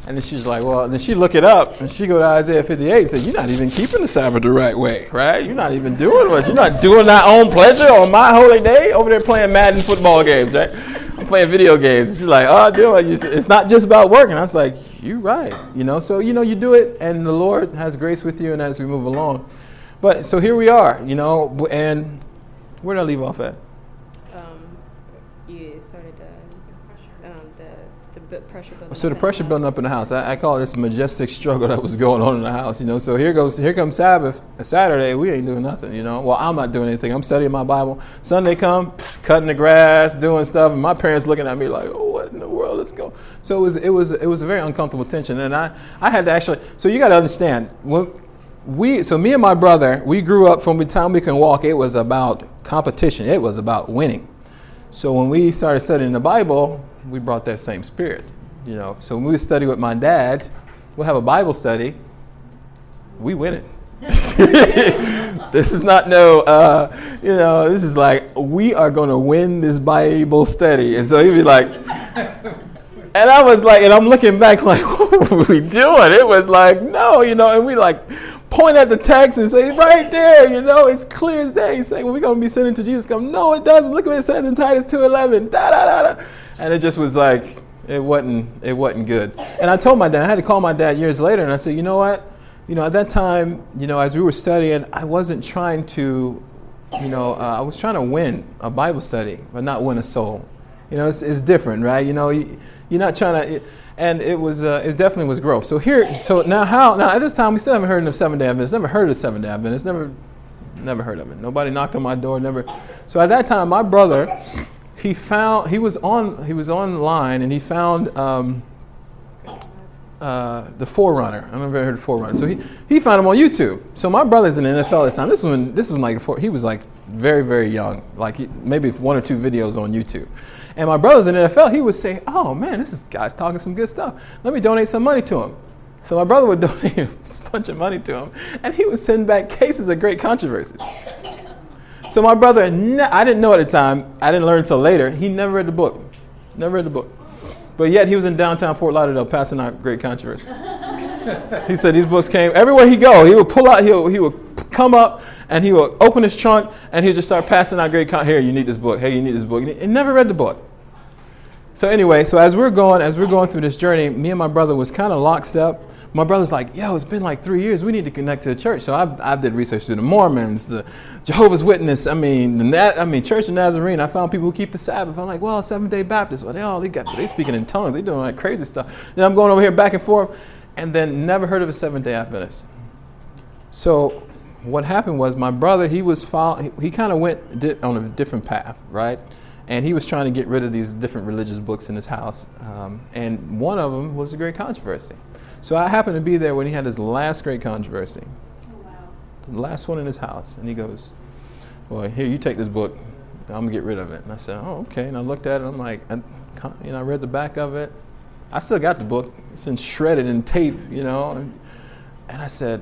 And then she's like, well, and then she look it up and she go to Isaiah 58 and say, you're not even keeping the Sabbath the right way, right? You're not even doing what you're not doing thy own pleasure on my holy day over there playing Madden football games, right? I'm playing video games. She's like, oh, dude, it's not just about working. I was like, you're right, you know. So you know, you do it, and the Lord has grace with you, and as we move along. But so here we are, you know, and where did I leave off at? Pressure building. So the pressure building up in the house. I, I, call this majestic struggle that was going on in the house. You know, so here goes, here comes Sabbath, Saturday. We ain't doing nothing. You know, well I'm not doing anything. I'm studying my Bible. Sunday come, cutting the grass, doing stuff, and my parents looking at me like, oh, what in the world? Let's go. So it was, it was, it was a very uncomfortable tension, and I, I had to actually. So you got to understand when we so me and my brother we grew up from the time we can walk it was about competition it was about winning so when we started studying the bible we brought that same spirit. You know, so when we study with my dad, we'll have a Bible study. We win it. <laughs> this is not no, uh, you know, this is like, we are going to win this Bible study. And so he'd be like, and I was like, and I'm looking back <laughs> like, what were we doing? It was like, no, you know, and we like point at the text and say, right there, you know, it's clear as day. He's saying, we're going to be sending to Jesus. Come, no, it doesn't. Look what it says in Titus 2.11. Da, da, da, da. and it just was like it wasn't it wasn't good. And I told my dad, I had to call my dad years later, and I said, you know what, you know, at that time, you know, as we were studying, I wasn't trying to, you know, uh, I was trying to win a Bible study, but not win a soul. You know, it's, it's different, right? You know, you, you're not trying to. And it was uh, it definitely was growth. So here, so now how now at this time we still haven't heard of Seven Day Adventists. Never heard of Seven Day Adventists. Never, never heard of it. Nobody knocked on my door. Never. So at that time, my brother, he found he was on he was online and he found. Um, uh, the Forerunner. I remember I heard Forerunner. So he, he found him on YouTube. So my brother's in the NFL this time. This was when this was like he was like very very young, like he, maybe one or two videos on YouTube. And my brother's in the NFL. He would say, "Oh man, this is guy's talking some good stuff. Let me donate some money to him." So my brother would <laughs> donate a bunch of money to him, and he would send back cases of great controversies. So my brother, I didn't know at the time. I didn't learn until later. He never read the book. Never read the book. But yet he was in downtown Fort Lauderdale passing out great controversies. <laughs> he said these books came everywhere he go. He would pull out. He would, he would come up and he would open his trunk and he'd just start passing out great. Con- Here, you need this book. Hey, you need this book. And never read the book. So anyway, so as we're going, as we're going through this journey, me and my brother was kind of lockstep. My brother's like, yo, it's been like three years. We need to connect to the church. So I, I did research through the Mormons, the Jehovah's Witness. I mean, the Na- I mean, Church of Nazarene. I found people who keep the Sabbath. I'm like, well, Seventh Day Baptist. Well, they all they got they speaking in tongues. They doing like crazy stuff. Then I'm going over here back and forth, and then never heard of a Seventh Day Adventist. So what happened was my brother he was follow, he, he kind of went di- on a different path, right? And he was trying to get rid of these different religious books in his house, um, and one of them was the Great Controversy. So I happened to be there when he had his last great controversy. Oh, wow. The last one in his house. And he goes, Well, here, you take this book. I'm going to get rid of it. And I said, Oh, okay. And I looked at it. I'm like, I, you know, I read the back of it. I still got the book. It's in shredded in tape, you know. And I said,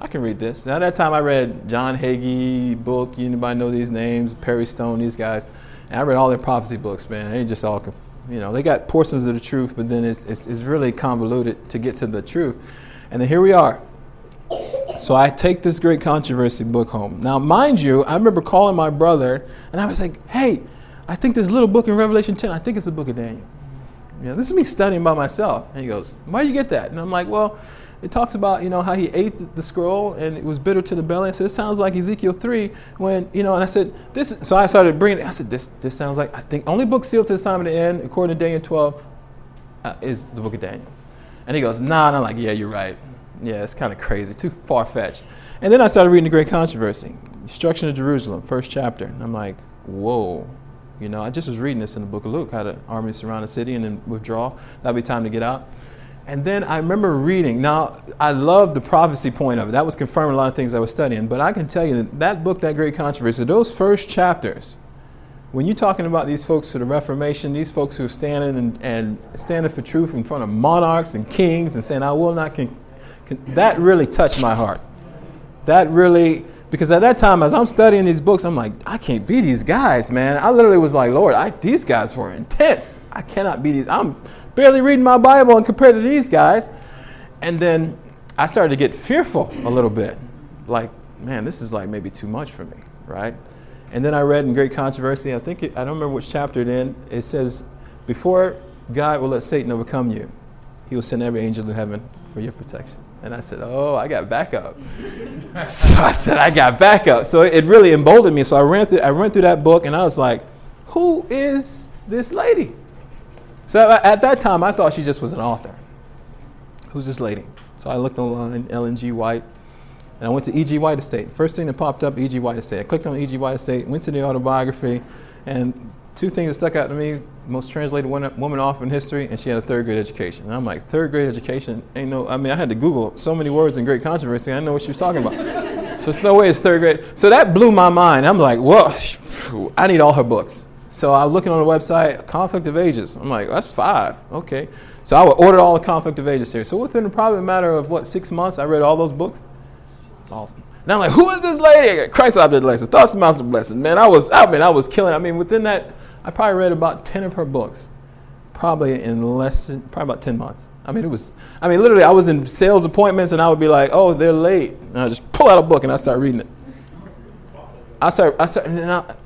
I can read this. Now, that time, I read John Hagee book. Anybody know these names? Perry Stone, these guys. And I read all their prophecy books, man. They just all conf- you know, they got portions of the truth, but then it's, it's, it's really convoluted to get to the truth. And then here we are. So I take this great controversy book home. Now, mind you, I remember calling my brother and I was like, hey, I think this little book in Revelation 10, I think it's the book of Daniel. You know, this is me studying by myself. And he goes, why do you get that? And I'm like, well, it talks about you know how he ate the scroll and it was bitter to the belly. I said, it sounds like Ezekiel three when you know. And I said, this. So I started bringing. it. I said, this this sounds like I think only book sealed to this time of the end, according to Daniel twelve, uh, is the book of Daniel. And he goes, nah. And I'm like, yeah, you're right. Yeah, it's kind of crazy, too far fetched. And then I started reading the Great Controversy, Destruction of Jerusalem, first chapter. And I'm like, whoa. You know, I just was reading this in the book of Luke, how the army surround the city and then withdraw. That'd be time to get out. And then I remember reading. Now, I love the prophecy point of it. That was confirming a lot of things I was studying. But I can tell you that that book, That Great Controversy, those first chapters, when you're talking about these folks for the Reformation, these folks who are standing and, and standing for truth in front of monarchs and kings and saying, I will not, con-, con-, that really touched my heart. That really, because at that time, as I'm studying these books, I'm like, I can't be these guys, man. I literally was like, Lord, I, these guys were intense. I cannot be these. I'm barely reading my Bible and compared to these guys. And then I started to get fearful a little bit. Like, man, this is like maybe too much for me, right? And then I read in Great Controversy, I think, it, I don't remember which chapter it in, it says, Before God will let Satan overcome you, he will send every angel to heaven for your protection. And I said, Oh, I got backup. <laughs> so I said, I got backup. So it really emboldened me. So I ran through, I ran through that book and I was like, Who is this lady? So uh, at that time, I thought she just was an author. Who's this lady? So I looked online, Ellen G. White, and I went to E.G. White Estate. First thing that popped up, E.G. White Estate. I clicked on E.G. White Estate, went to the autobiography, and two things that stuck out to me most translated woman author in history, and she had a third grade education. And I'm like, third grade education? Ain't no, I mean, I had to Google so many words in great controversy, I know what she was talking about. <laughs> so no way it's third grade. So that blew my mind. I'm like, whoa, I need all her books. So I was looking on the website, Conflict of Ages. I'm like, that's five. Okay. So I would order all the Conflict of Ages series. So within probably a matter of what, six months, I read all those books. Awesome. And I'm like, who is this lady? Christ Object Lessons, Thoughts, Amounts of Blessings. Man, I was, I mean, I was killing. I mean, within that, I probably read about 10 of her books, probably in less than, probably about 10 months. I mean, it was, I mean, literally, I was in sales appointments and I would be like, oh, they're late. And I just pull out a book and I start reading it. I start, I start, and I,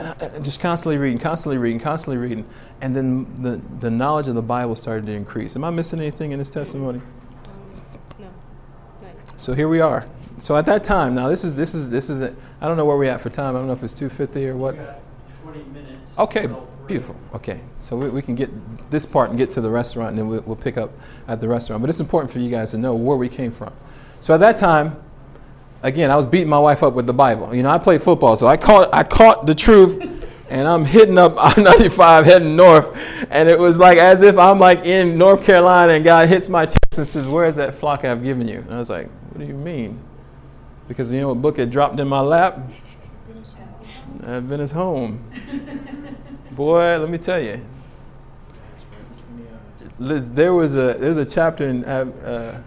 and, I, and just constantly reading, constantly reading, constantly reading, and then the, the knowledge of the Bible started to increase. Am I missing anything in this testimony? Um, no. So here we are. So at that time, now this is this is this is it. I don't know where we're at for time. I don't know if it's 250 or what. We got 20 minutes. Okay, beautiful. Okay, so we, we can get this part and get to the restaurant, and then we'll, we'll pick up at the restaurant. But it's important for you guys to know where we came from. So at that time, again, I was beating my wife up with the Bible. You know, I played football, so I caught I caught the truth, and I'm hitting up <laughs> I-95 heading north, and it was like as if I'm like in North Carolina, and God hits my chest and says, "Where's that flock I've given you?" And I was like, "What do you mean?" Because you know what book had dropped in my lap? Adventist home. <laughs> Boy, let me tell you. There was a there's a chapter in uh,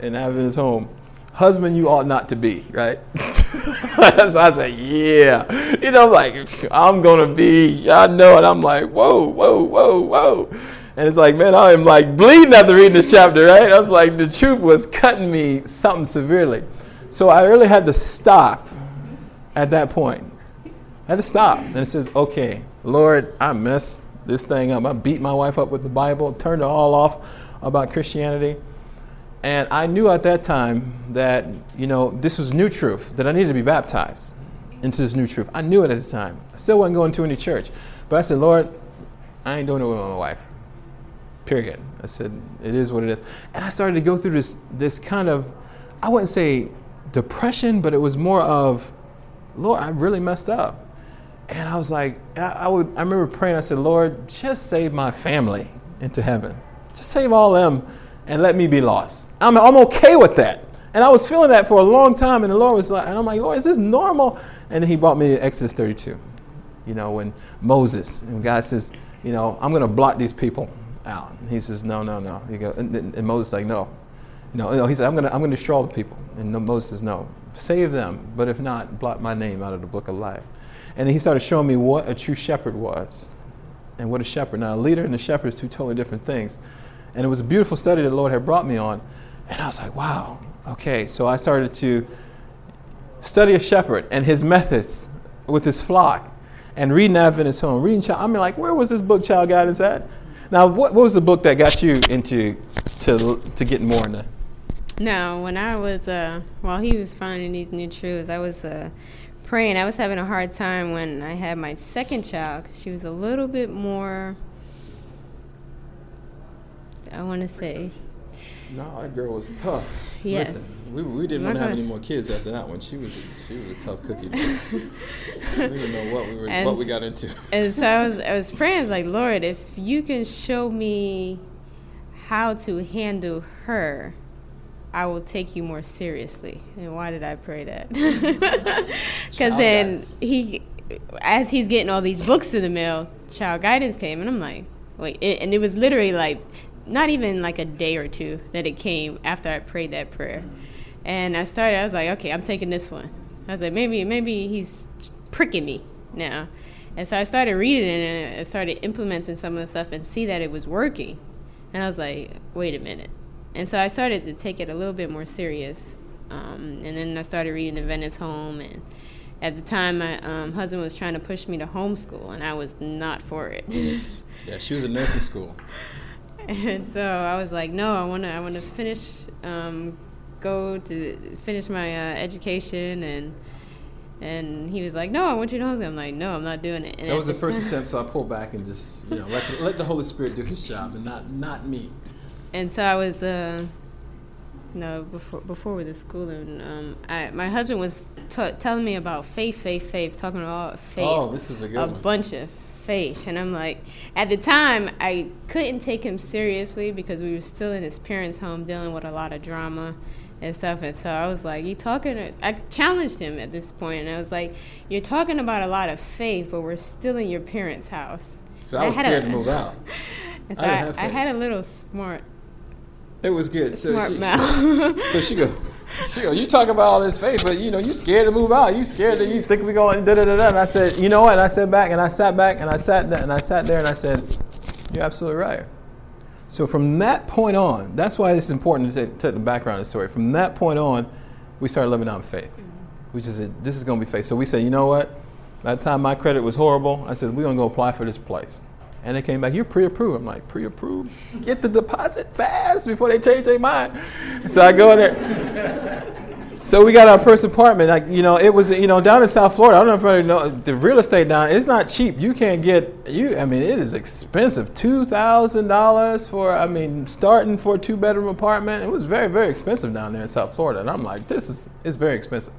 in Adventist home. Husband, you ought not to be right. <laughs> so I said, yeah. You know, like I'm gonna be. I know it. I'm like, whoa, whoa, whoa, whoa. And it's like, man, I am like bleeding after reading this chapter, right? I was like, the truth was cutting me something severely. So I really had to stop at that point. I had to stop. And it says, okay, Lord, I messed this thing up. I beat my wife up with the Bible, turned it all off about Christianity. And I knew at that time that, you know, this was new truth, that I needed to be baptized into this new truth. I knew it at the time. I still wasn't going to any church. But I said, Lord, I ain't doing it with my wife. Period. I said, it is what it is. And I started to go through this, this kind of, I wouldn't say depression, but it was more of, Lord, I really messed up. And I was like, I, I, would, I remember praying, I said, Lord, just save my family into heaven. Just save all them and let me be lost. I'm, I'm okay with that. And I was feeling that for a long time, and the Lord was like, and I'm like, Lord, is this normal? And he brought me to Exodus 32. You know, when Moses, and God says, you know, I'm going to blot these people out. And he says, no, no, no. He go, and, and Moses like, no. You know, no, he said, I'm going to I'm to destroy all the people. And Moses says, no, save them. But if not, blot my name out of the book of life. And he started showing me what a true shepherd was and what a shepherd. Now, a leader and a shepherd is two totally different things. And it was a beautiful study that the Lord had brought me on. And I was like, wow, okay. So I started to study a shepherd and his methods with his flock and reading Adventist home, reading child. I mean, like, where was this book, Child Guidance, at? Now, what, what was the book that got you into to, to getting more into? No, when I was, uh, while he was finding these new truths, I was uh, praying. I was having a hard time when I had my second child. She was a little bit more, I want to say, No, that girl was tough. <sighs> Yes. Listen, we, we didn't want to have any more kids after that one. She was a, she was a tough cookie. <laughs> we didn't know what we were And- what we got into. and so I was, <laughs> I was praying, like, Lord, if you can show me how to handle her, I will take you more seriously. And why did I pray that? <laughs> Because then guidance. he, as he's getting all these books in the mail, child guidance came, and I'm like, wait, it, and it was literally like, not even like a day or two that it came after I prayed that prayer. And I started, I was like, okay, I'm taking this one. I was like, maybe, maybe he's pricking me now. And so I started reading it and I started implementing some of the stuff and see that it was working. And I was like, wait a minute. And so I started to take it a little bit more serious. Um, and then I started reading The Adventist Home. And at the time, my um, husband was trying to push me to homeschool, and I was not for it. yeah, she was in nursing school. <laughs> and so I was like, no, I want to, I want to finish, um, go to finish my uh, education, and and he was like, no, I want you to homeschool. I'm like, no, I'm not doing it. And That was the first <laughs> attempt, so I pulled back and just you know let the, let the Holy Spirit do His job and not not me. and so I was, uh, no, before before with the schooling, um, I, my husband was t- telling me about faith, faith, faith, talking about faith, Oh, this is a good a one. bunch of faith, and I'm like, at the time, I couldn't take him seriously because we were still in his parents' home dealing with a lot of drama and stuff, and so I was like, you talking? I challenged him at this point, and I was like, you're talking about a lot of faith, but we're still in your parents' house. So I was had scared a- to move out. <laughs> And so I I, I had a little smart, It was good. So smart she, mouth. <laughs> So she go, go. You talk about all this faith, but you know you scared to move out. You scared that you think we going da da da da. And I said, you know what? And I sat back and I sat back and I sat and I sat there and I said, you're absolutely right. So from that point on, that's why it's important to take, take the background of the story. From that point on, we started living out in faith. which is this is going to be faith. So we said, you know what? By the time my credit was horrible, I said, we're going to go apply for this place. And they came back, you're pre approved. I'm like, pre approved? Get the deposit fast before they change their mind. So I go there. So we got our first apartment. Like you know, it was you know down in South Florida. I don't know if anybody know the real estate down. It's not cheap. You can't get you. I mean, it is expensive. Two thousand dollars for. I mean, starting for a two bedroom apartment. It was very very expensive down there in South Florida. And I'm like, this is it's very expensive.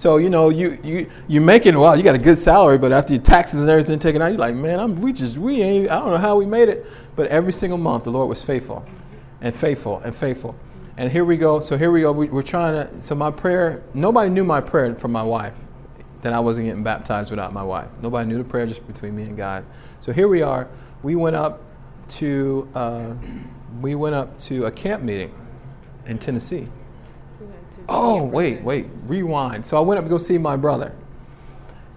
So you know, you you you making well, you got a good salary, but after your taxes and everything taken out, you're like, man, I'm, we just we ain't. I don't know how we made it, but every single month the Lord was faithful, and faithful and faithful. And here we go. So here we go. We, are trying to. So my prayer. Nobody knew my prayer from my wife. That I wasn't getting baptized without my wife. Nobody knew the prayer just between me and God. So here we are. We went up to. Uh, we went up to a camp meeting in Tennessee. Oh wait, wait. Rewind. So I went up to go see my brother.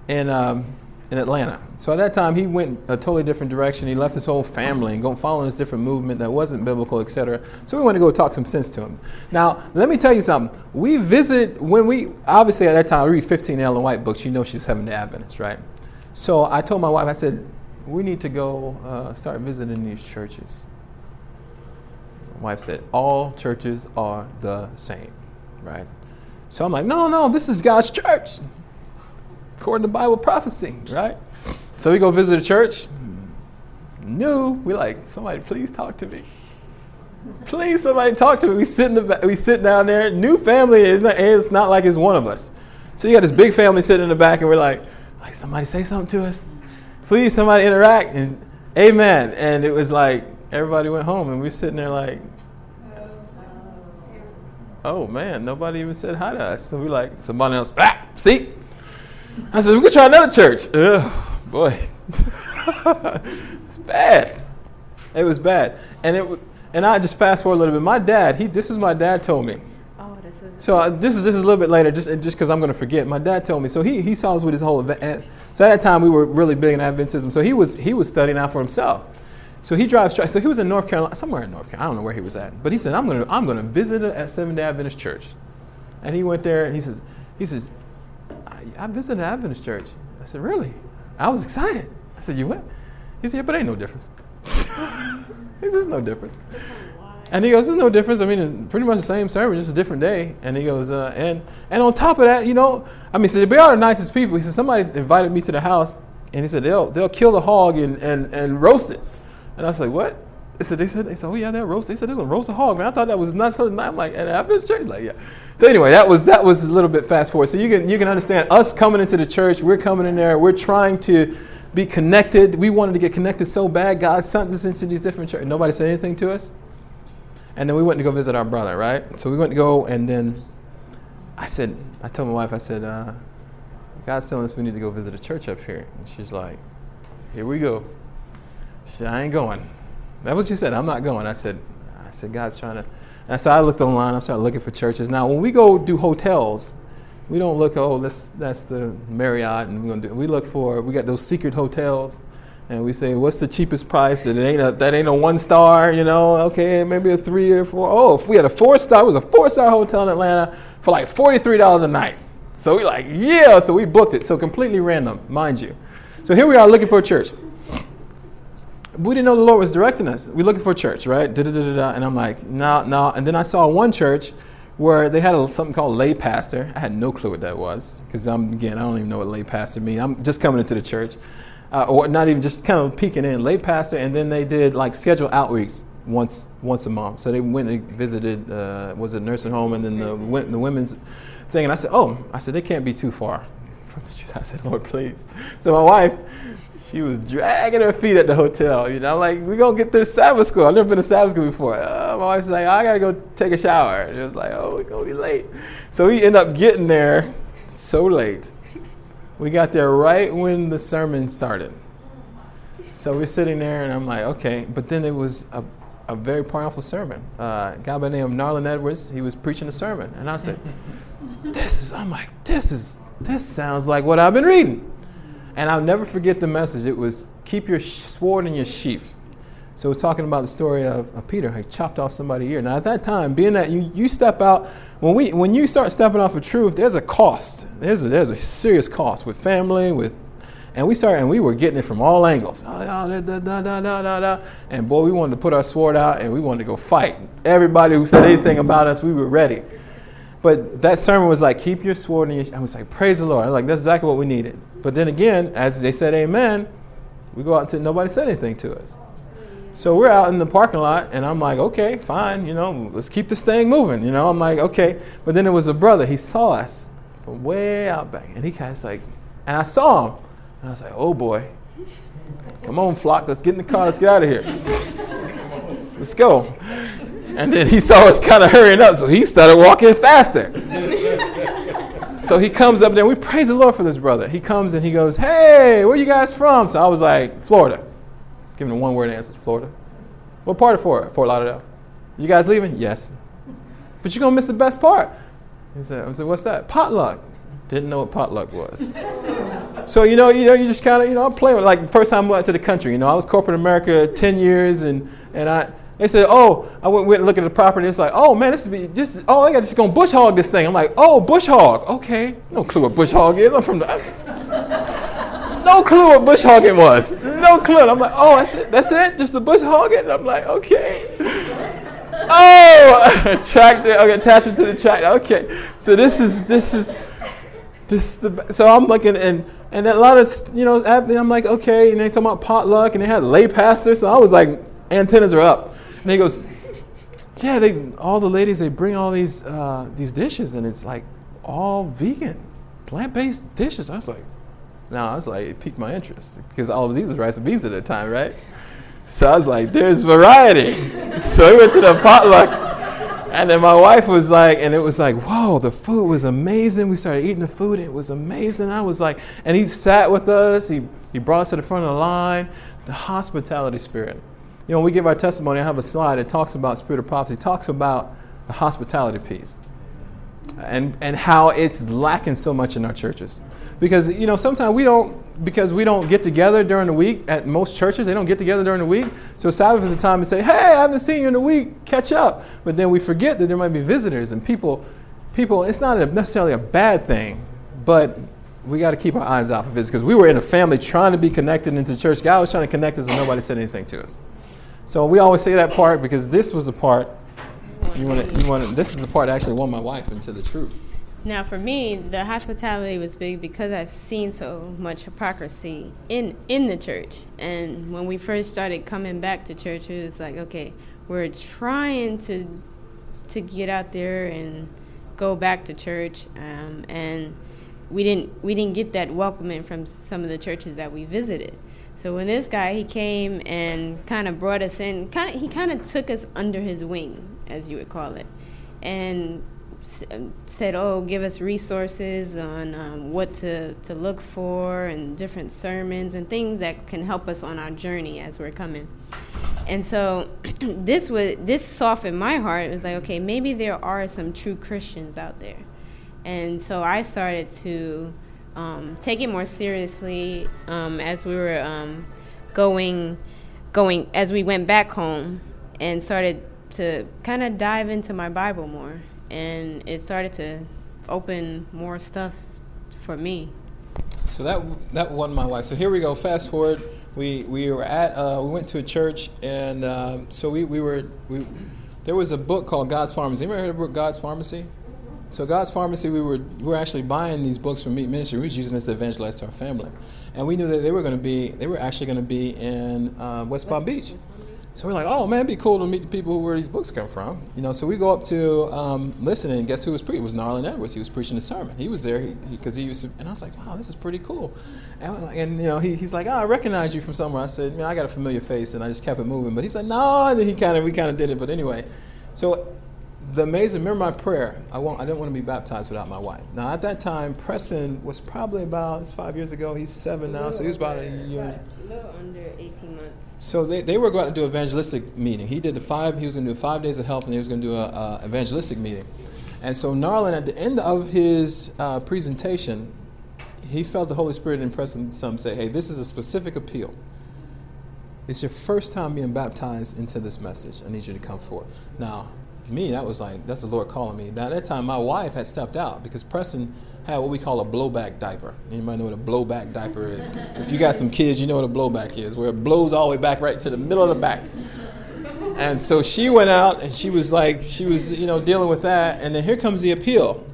And um, in Atlanta. So at that time, he went a totally different direction. He left his whole family and going following this different movement that wasn't biblical, etc. So we went to go talk some sense to him. Now, let me tell you something. We visited when we obviously at that time I read 15 Ellen White books. You know she's Seventh Day Adventist, right? So I told my wife, I said, we need to go uh, start visiting these churches. My wife said, all churches are the same, right? So I'm like, no, no, this is God's church according to Bible prophecy, right? So we go visit a church. New, we like somebody. Please talk to me. Please, somebody talk to me. We sit in the we sit down there. New family is not. It's not like it's one of us. So you got this big family sitting in the back, and we're like, like somebody say something to us. Please, somebody interact. And amen. And it was like everybody went home, and we are sitting there like, oh man, nobody even said hi to us. So we like somebody else. Ah, see, I said, we could try another church. Ugh, boy, <laughs> it's bad. It was bad, and it and I just fast forward a little bit. My dad, he this is my dad told me. Oh, this is. So uh, this is this is a little bit later, just just because I'm going to forget. My dad told me. So he he saw us with his whole event. So at that time we were really big in Adventism. So he was he was studying out for himself. So he drives. So he was in North Carolina, somewhere in North Carolina. I don't know where he was at, but he said, "I'm going to I'm to visit a Seventh Day Adventist church," and he went there. and He says, he says, I visited an Adventist church. I said, really? I was excited. I said, you went? He said, yeah, but ain't no difference. <laughs> he says, no difference. And he goes, there's no difference. I mean, it's pretty much the same service, just a different day. And he goes, uh, and and on top of that, you know, I mean, he said, they are the nicest people. He said, somebody invited me to the house, and he said, they'll they'll kill the hog and, and, and roast it. And I was like, what? They said, they said, they said, oh yeah, they'll roast. They said they're gonna roast a hog, man. I thought that was not something. I'm like, at Adventist church, like, yeah. So anyway, that was that was a little bit fast forward. So you can you can understand us coming into the church. We're coming in there. We're trying to be connected. We wanted to get connected so bad. God sent us into these different churches. Nobody said anything to us. And then we went to go visit our brother, right? So we went to go, and then I said, I told my wife, I said, uh, God's telling us we need to go visit a church up here. And she's like, Here we go. She said, I ain't going. That's what she said. I'm not going. I said, I said, God's trying to and so I looked online. I started looking for churches. Now, when we go do hotels, we don't look. Oh, that's that's the Marriott, and we're gonna do. We look for. We got those secret hotels, and we say, what's the cheapest price? That ain't a that ain't a one star. You know, okay, maybe a three or four. Oh, if we had a four star, it was a four star hotel in Atlanta for like forty three dollars a night. So we like, yeah. So we booked it. So completely random, mind you. So here we are looking for a church we didn't know the Lord was directing us. We're looking for a church, right? Da, da, da, And I'm like, no, no. And then I saw one church where they had a, something called lay pastor. I had no clue what that was because I'm again, I don't even know what lay pastor means. I'm just coming into the church, uh, or not even just kind of peeking in. Lay pastor, and then they did like scheduled outreach once once a month. So they went and visited uh, was a nursing home, and then the the women's thing. And I said, oh, I said they can't be too far from the church. I said, Lord, please. So my wife she was dragging her feet at the hotel. You know, like we're gonna get to Sabbath school. I've never been to Sabbath school before. Uh, my wife's like, I gotta go take a shower. And it was like, oh, we're gonna be late. So we end up getting there so late. We got there right when the sermon started. So we're sitting there, and I'm like, okay. But then it was a, a very powerful sermon. Uh, a guy by the name of Narlin Edwards, he was preaching a sermon, and I said, this is. I'm like, this is. This sounds like what I've been reading. And I'll never forget the message. It was keep your sword in your sheath. So it's talking about the story of, of Peter. He chopped off somebody's ear. Now at that time, being that you, you step out, when we when you start stepping off of truth, there's a cost. There's a, there's a serious cost with family, with And we started, and we were getting it from all angles. Oh. And boy, we wanted to put our sword out and we wanted to go fight. Everybody who said anything about us, we were ready. But that sermon was like, keep your sword in your. I was like, praise the Lord. I was like, that's exactly what we needed. But then again, as they said, Amen. We go out to nobody said anything to us. So we're out in the parking lot, and I'm like, okay, fine, you know, let's keep this thing moving. You know, I'm like, okay. But then there was a brother. He saw us from way out back, and he kind of like, and I saw him, and I was like, oh boy, come on, flock, let's get in the car, let's get out of here, let's go. And then he saw us kind of hurrying up, so he started walking faster. <laughs> so he comes up there, and we praise the Lord for this brother. He comes and he goes, hey, where you guys from? So I was like, Florida. Giving a one word answer, Florida. What part of Florida? Fort Lauderdale. You guys leaving? Yes. But you're going to miss the best part. He said, I said, what's that? Potluck. Didn't know what potluck was. <laughs> so, you know, you know, you just kind of, you know, I'm playing with, like, the first time I went to the country, you know, I was corporate America 10 years, and, and I, they said, oh, I went, went and looked at the property. It's like, oh, man, this is, this oh, I got just going to bush hog this thing. I'm like, oh, bush hog. Okay. No clue what bush hog is. I'm from the <laughs> no clue what bush hogging was. No clue. I'm like, oh, that's it. That's it. Just a bush hog hogging. I'm like, okay. <laughs> Oh, <laughs> tractor. Okay, attachment to the tractor. Okay. So this is this is this. The, so I'm looking and and a lot of you know. I'm like, okay. And they talking about potluck and they had lay pastor. So I was like, antennas are up. And he goes, yeah. They all the ladies they bring all these uh, these dishes and it's like all vegan, plant based dishes. I was like, now I was like, it piqued my interest because all I was eating was rice and beans at the time, right? So I was like, there's variety. so we went to the potluck. And then my wife was like, and it was like, whoa, the food was amazing. We started eating the food, it was amazing. I was like, and he sat with us, he, he brought us to the front of the line, the hospitality spirit. You know, when we give our testimony, I have a slide that talks about spirit of prophecy, talks about the hospitality piece and, and how it's lacking so much in our churches. Because you know sometimes we don't because we don't get together during the week at most churches they don't get together during the week. So sabbath is a time to say hey i haven't seen you in a week. Catch up. But then we forget that there might be visitors and people people it's not necessarily a bad thing but we got to keep our eyes off of it. Because we were in a family trying to be connected into church. God was trying to connect us and nobody said anything to us so we always say that part because this was the part you want to you want this is the part that actually won my wife into the truth now, for me, the hospitality was big because I've seen so much hypocrisy in in the church. And when we first started coming back to church, it was like, okay, we're trying to to get out there and go back to church, um, and we didn't we didn't get that welcoming from some of the churches that we visited. So when this guy he came and kind of brought us in, kind of, he kind of took us under his wing, as you would call it, and said, "Oh, give us resources on um, what to, to look for and different sermons and things that can help us on our journey as we're coming." And so, <clears throat> this was this softened my heart. It was like, okay, maybe there are some true Christians out there, and so I started to um, take it more seriously um, as we were um, going, going as we went back home and started to kind of dive into my Bible more and it started to open more stuff for me. So that that won my wife. So here we go. Fast forward. We we were at uh, we went to a church and uh, so we, we were we there was a book called God's Pharmacy. Anybody heard of the book God's Pharmacy? So God's Pharmacy, we were we were actually buying these books from Meat Ministry. We were using this to evangelize our family, and we knew that they were going to be they were actually going to be in uh, West Palm Beach. So we're like, oh man, it'd be cool to meet the people where these books come from. You know, so we go up to um, listen, and guess who was preaching? It was Narlin Edwards. He was preaching the sermon. He was there because he, he, he, used to, and I was like, wow, this is pretty cool. And, and you know, he, he's like, oh, I recognize you from somewhere. I said, man, I got a familiar face, and I just kept it moving. But he's like, no, and he kind of, we kind of did it. But anyway, so the amazing, remember my prayer. I won't, I didn't want to be baptized without my wife. Now at that time, Preston was probably about, it's five years ago. He's seven now, so he was about a year. A little under 18 months. So they, they were going to do evangelistic meeting. He did the five. He was going to do five days of health, and he was going to do a, a evangelistic meeting. And so Narlin, at the end of his uh, presentation, he felt the Holy Spirit impress some say, "Hey, this is a specific appeal. It's your first time being baptized into this message. I need you to come forward." Now, me, that was like, that's the Lord calling me. Now, at that time, my wife had stepped out because Preston had what we call a blowback diaper. Anybody know what a blowback diaper is? if you got some kids, you know what a blowback is, where it blows all the way back right to the middle of the back. And so she went out and she was like, she was, you know, dealing with that. And then here comes the appeal.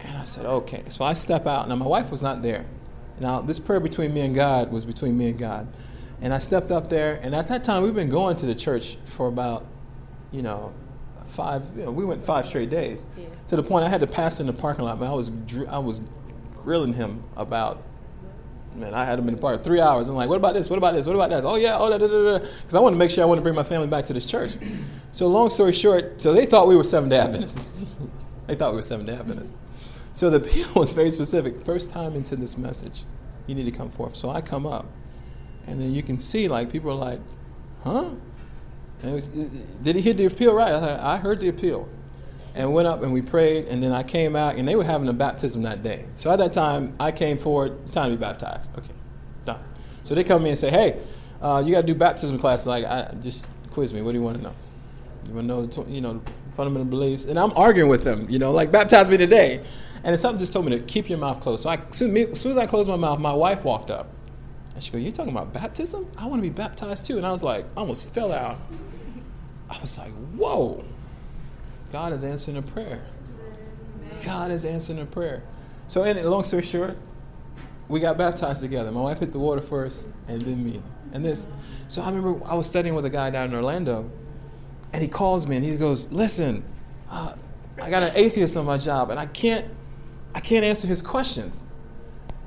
And I said, okay. So I step out. Now, my wife was not there. Now, this prayer between me and God was between me and God. And I stepped up there. And at that time, we've been going to the church for about, you know, five, you know, we went five straight days. Yeah. To the point I had to pass in the parking lot, man. I was, I was grilling him about, man, I had him in the park three hours. I'm like, what about this? What about this? What about that? Oh, yeah, oh, da, da, da, Because I wanted to make sure I wanted to bring my family back to this church. So, long story short, so they thought we were Seventh day Adventists. <laughs> they thought we were Seventh day Adventists. So the appeal <laughs> was very specific. First time into this message, you need to come forth. So I come up, and then you can see, like, people are like, huh? Was, did he hear the appeal right? I, I heard the appeal. And went up and we prayed, and then I came out, and they were having a baptism that day. So at that time, I came forward, it's time to be baptized. Okay, done. So they come in and say, hey, uh, you got to do baptism class. Like, I, just quiz me. What do you want to know? You want to know, the, you know, fundamental beliefs? And I'm arguing with them, you know, like, baptize me today. And then something just told me to keep your mouth closed. So I, soon, as soon as I closed my mouth, my wife walked up. And she goes, You talking about baptism? I want to be baptized too. And I was like, I almost fell out. I was like, Whoa, God is answering a prayer. God is answering a prayer. So, in long story short, we got baptized together. My wife hit the water first, and then me. And this. So I remember I was studying with a guy down in Orlando, and he calls me and he goes, "Listen, uh, I got an atheist on my job, and I can't, I can't answer his questions."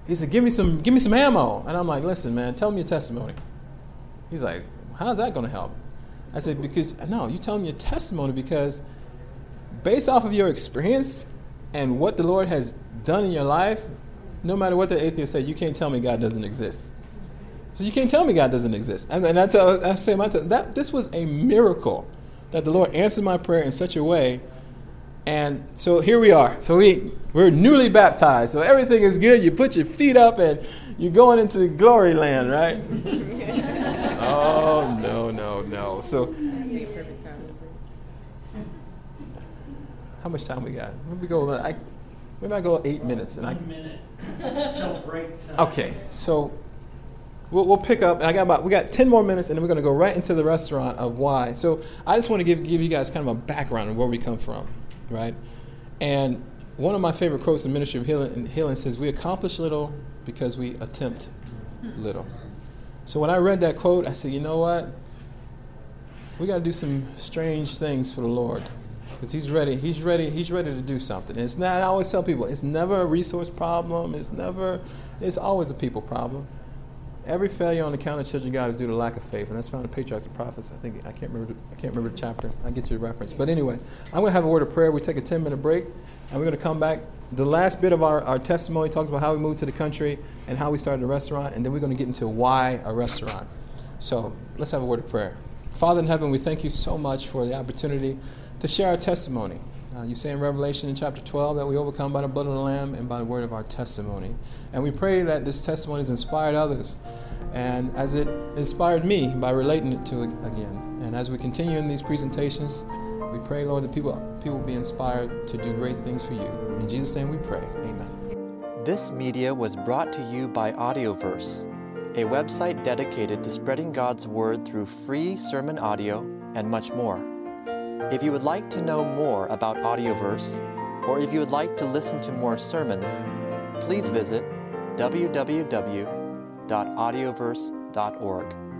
He said, "Give me some, give me some ammo." And I'm like, "Listen, man, tell me your testimony." He's like, "How's that going to help?" I said, "Because no, you tell me your testimony because based off of your experience and what the Lord has done in your life, no matter what the atheist say, you can't tell me God doesn't exist." So you can't tell me God doesn't exist. And, and I tell, I say, my, that this was a miracle that the Lord answered my prayer in such a way and so here we are. So we, we're newly baptized. So everything is good. You put your feet up and you're going into glory land, right? <laughs> oh, no, no, no. So how much time we got? Maybe go. I, maybe I go eight minutes. And I, minute <laughs> until break time. Okay, so we'll, we'll pick up. I got about we got ten more minutes, and then we're going to go right into the restaurant of why. So I just want to give give you guys kind of a background of where we come from right? And one of my favorite quotes in Ministry of Healing, Healing says, We accomplish little because we attempt little. So when I read that quote, I said, You know what? We got to do some strange things for the Lord because he's ready. He's ready. He's ready to do something. And it's not. I always tell people, it's never a resource problem. It's never. It's always a people problem. Every failure on the count of children of God is due to lack of faith, and that's found in Patriarchs and Prophets. I think I can't remember. I can't remember the chapter. I get you the reference. But anyway, I'm going to have a word of prayer. We take a 10 minute break, and we're going to come back. The last bit of our, our testimony talks about how we moved to the country and how we started a restaurant, and then we're going to get into why a restaurant. So let's have a word of prayer. Father in heaven, we thank you so much for the opportunity to share our testimony. Uh, you say in Revelation in chapter 12 that we overcome by the blood of the Lamb and by the word of our testimony. And we pray that this testimony has inspired others, and as it inspired me by relating it to it again. And as we continue in these presentations, we pray, Lord, that people, people be inspired to do great things for you. In Jesus' name we pray. Amen. This media was brought to you by Audioverse, a website dedicated to spreading God's Word through free sermon audio and much more. If you would like to know more about Audioverse, or if you would like to listen to more sermons, please visit www.audioverse.org.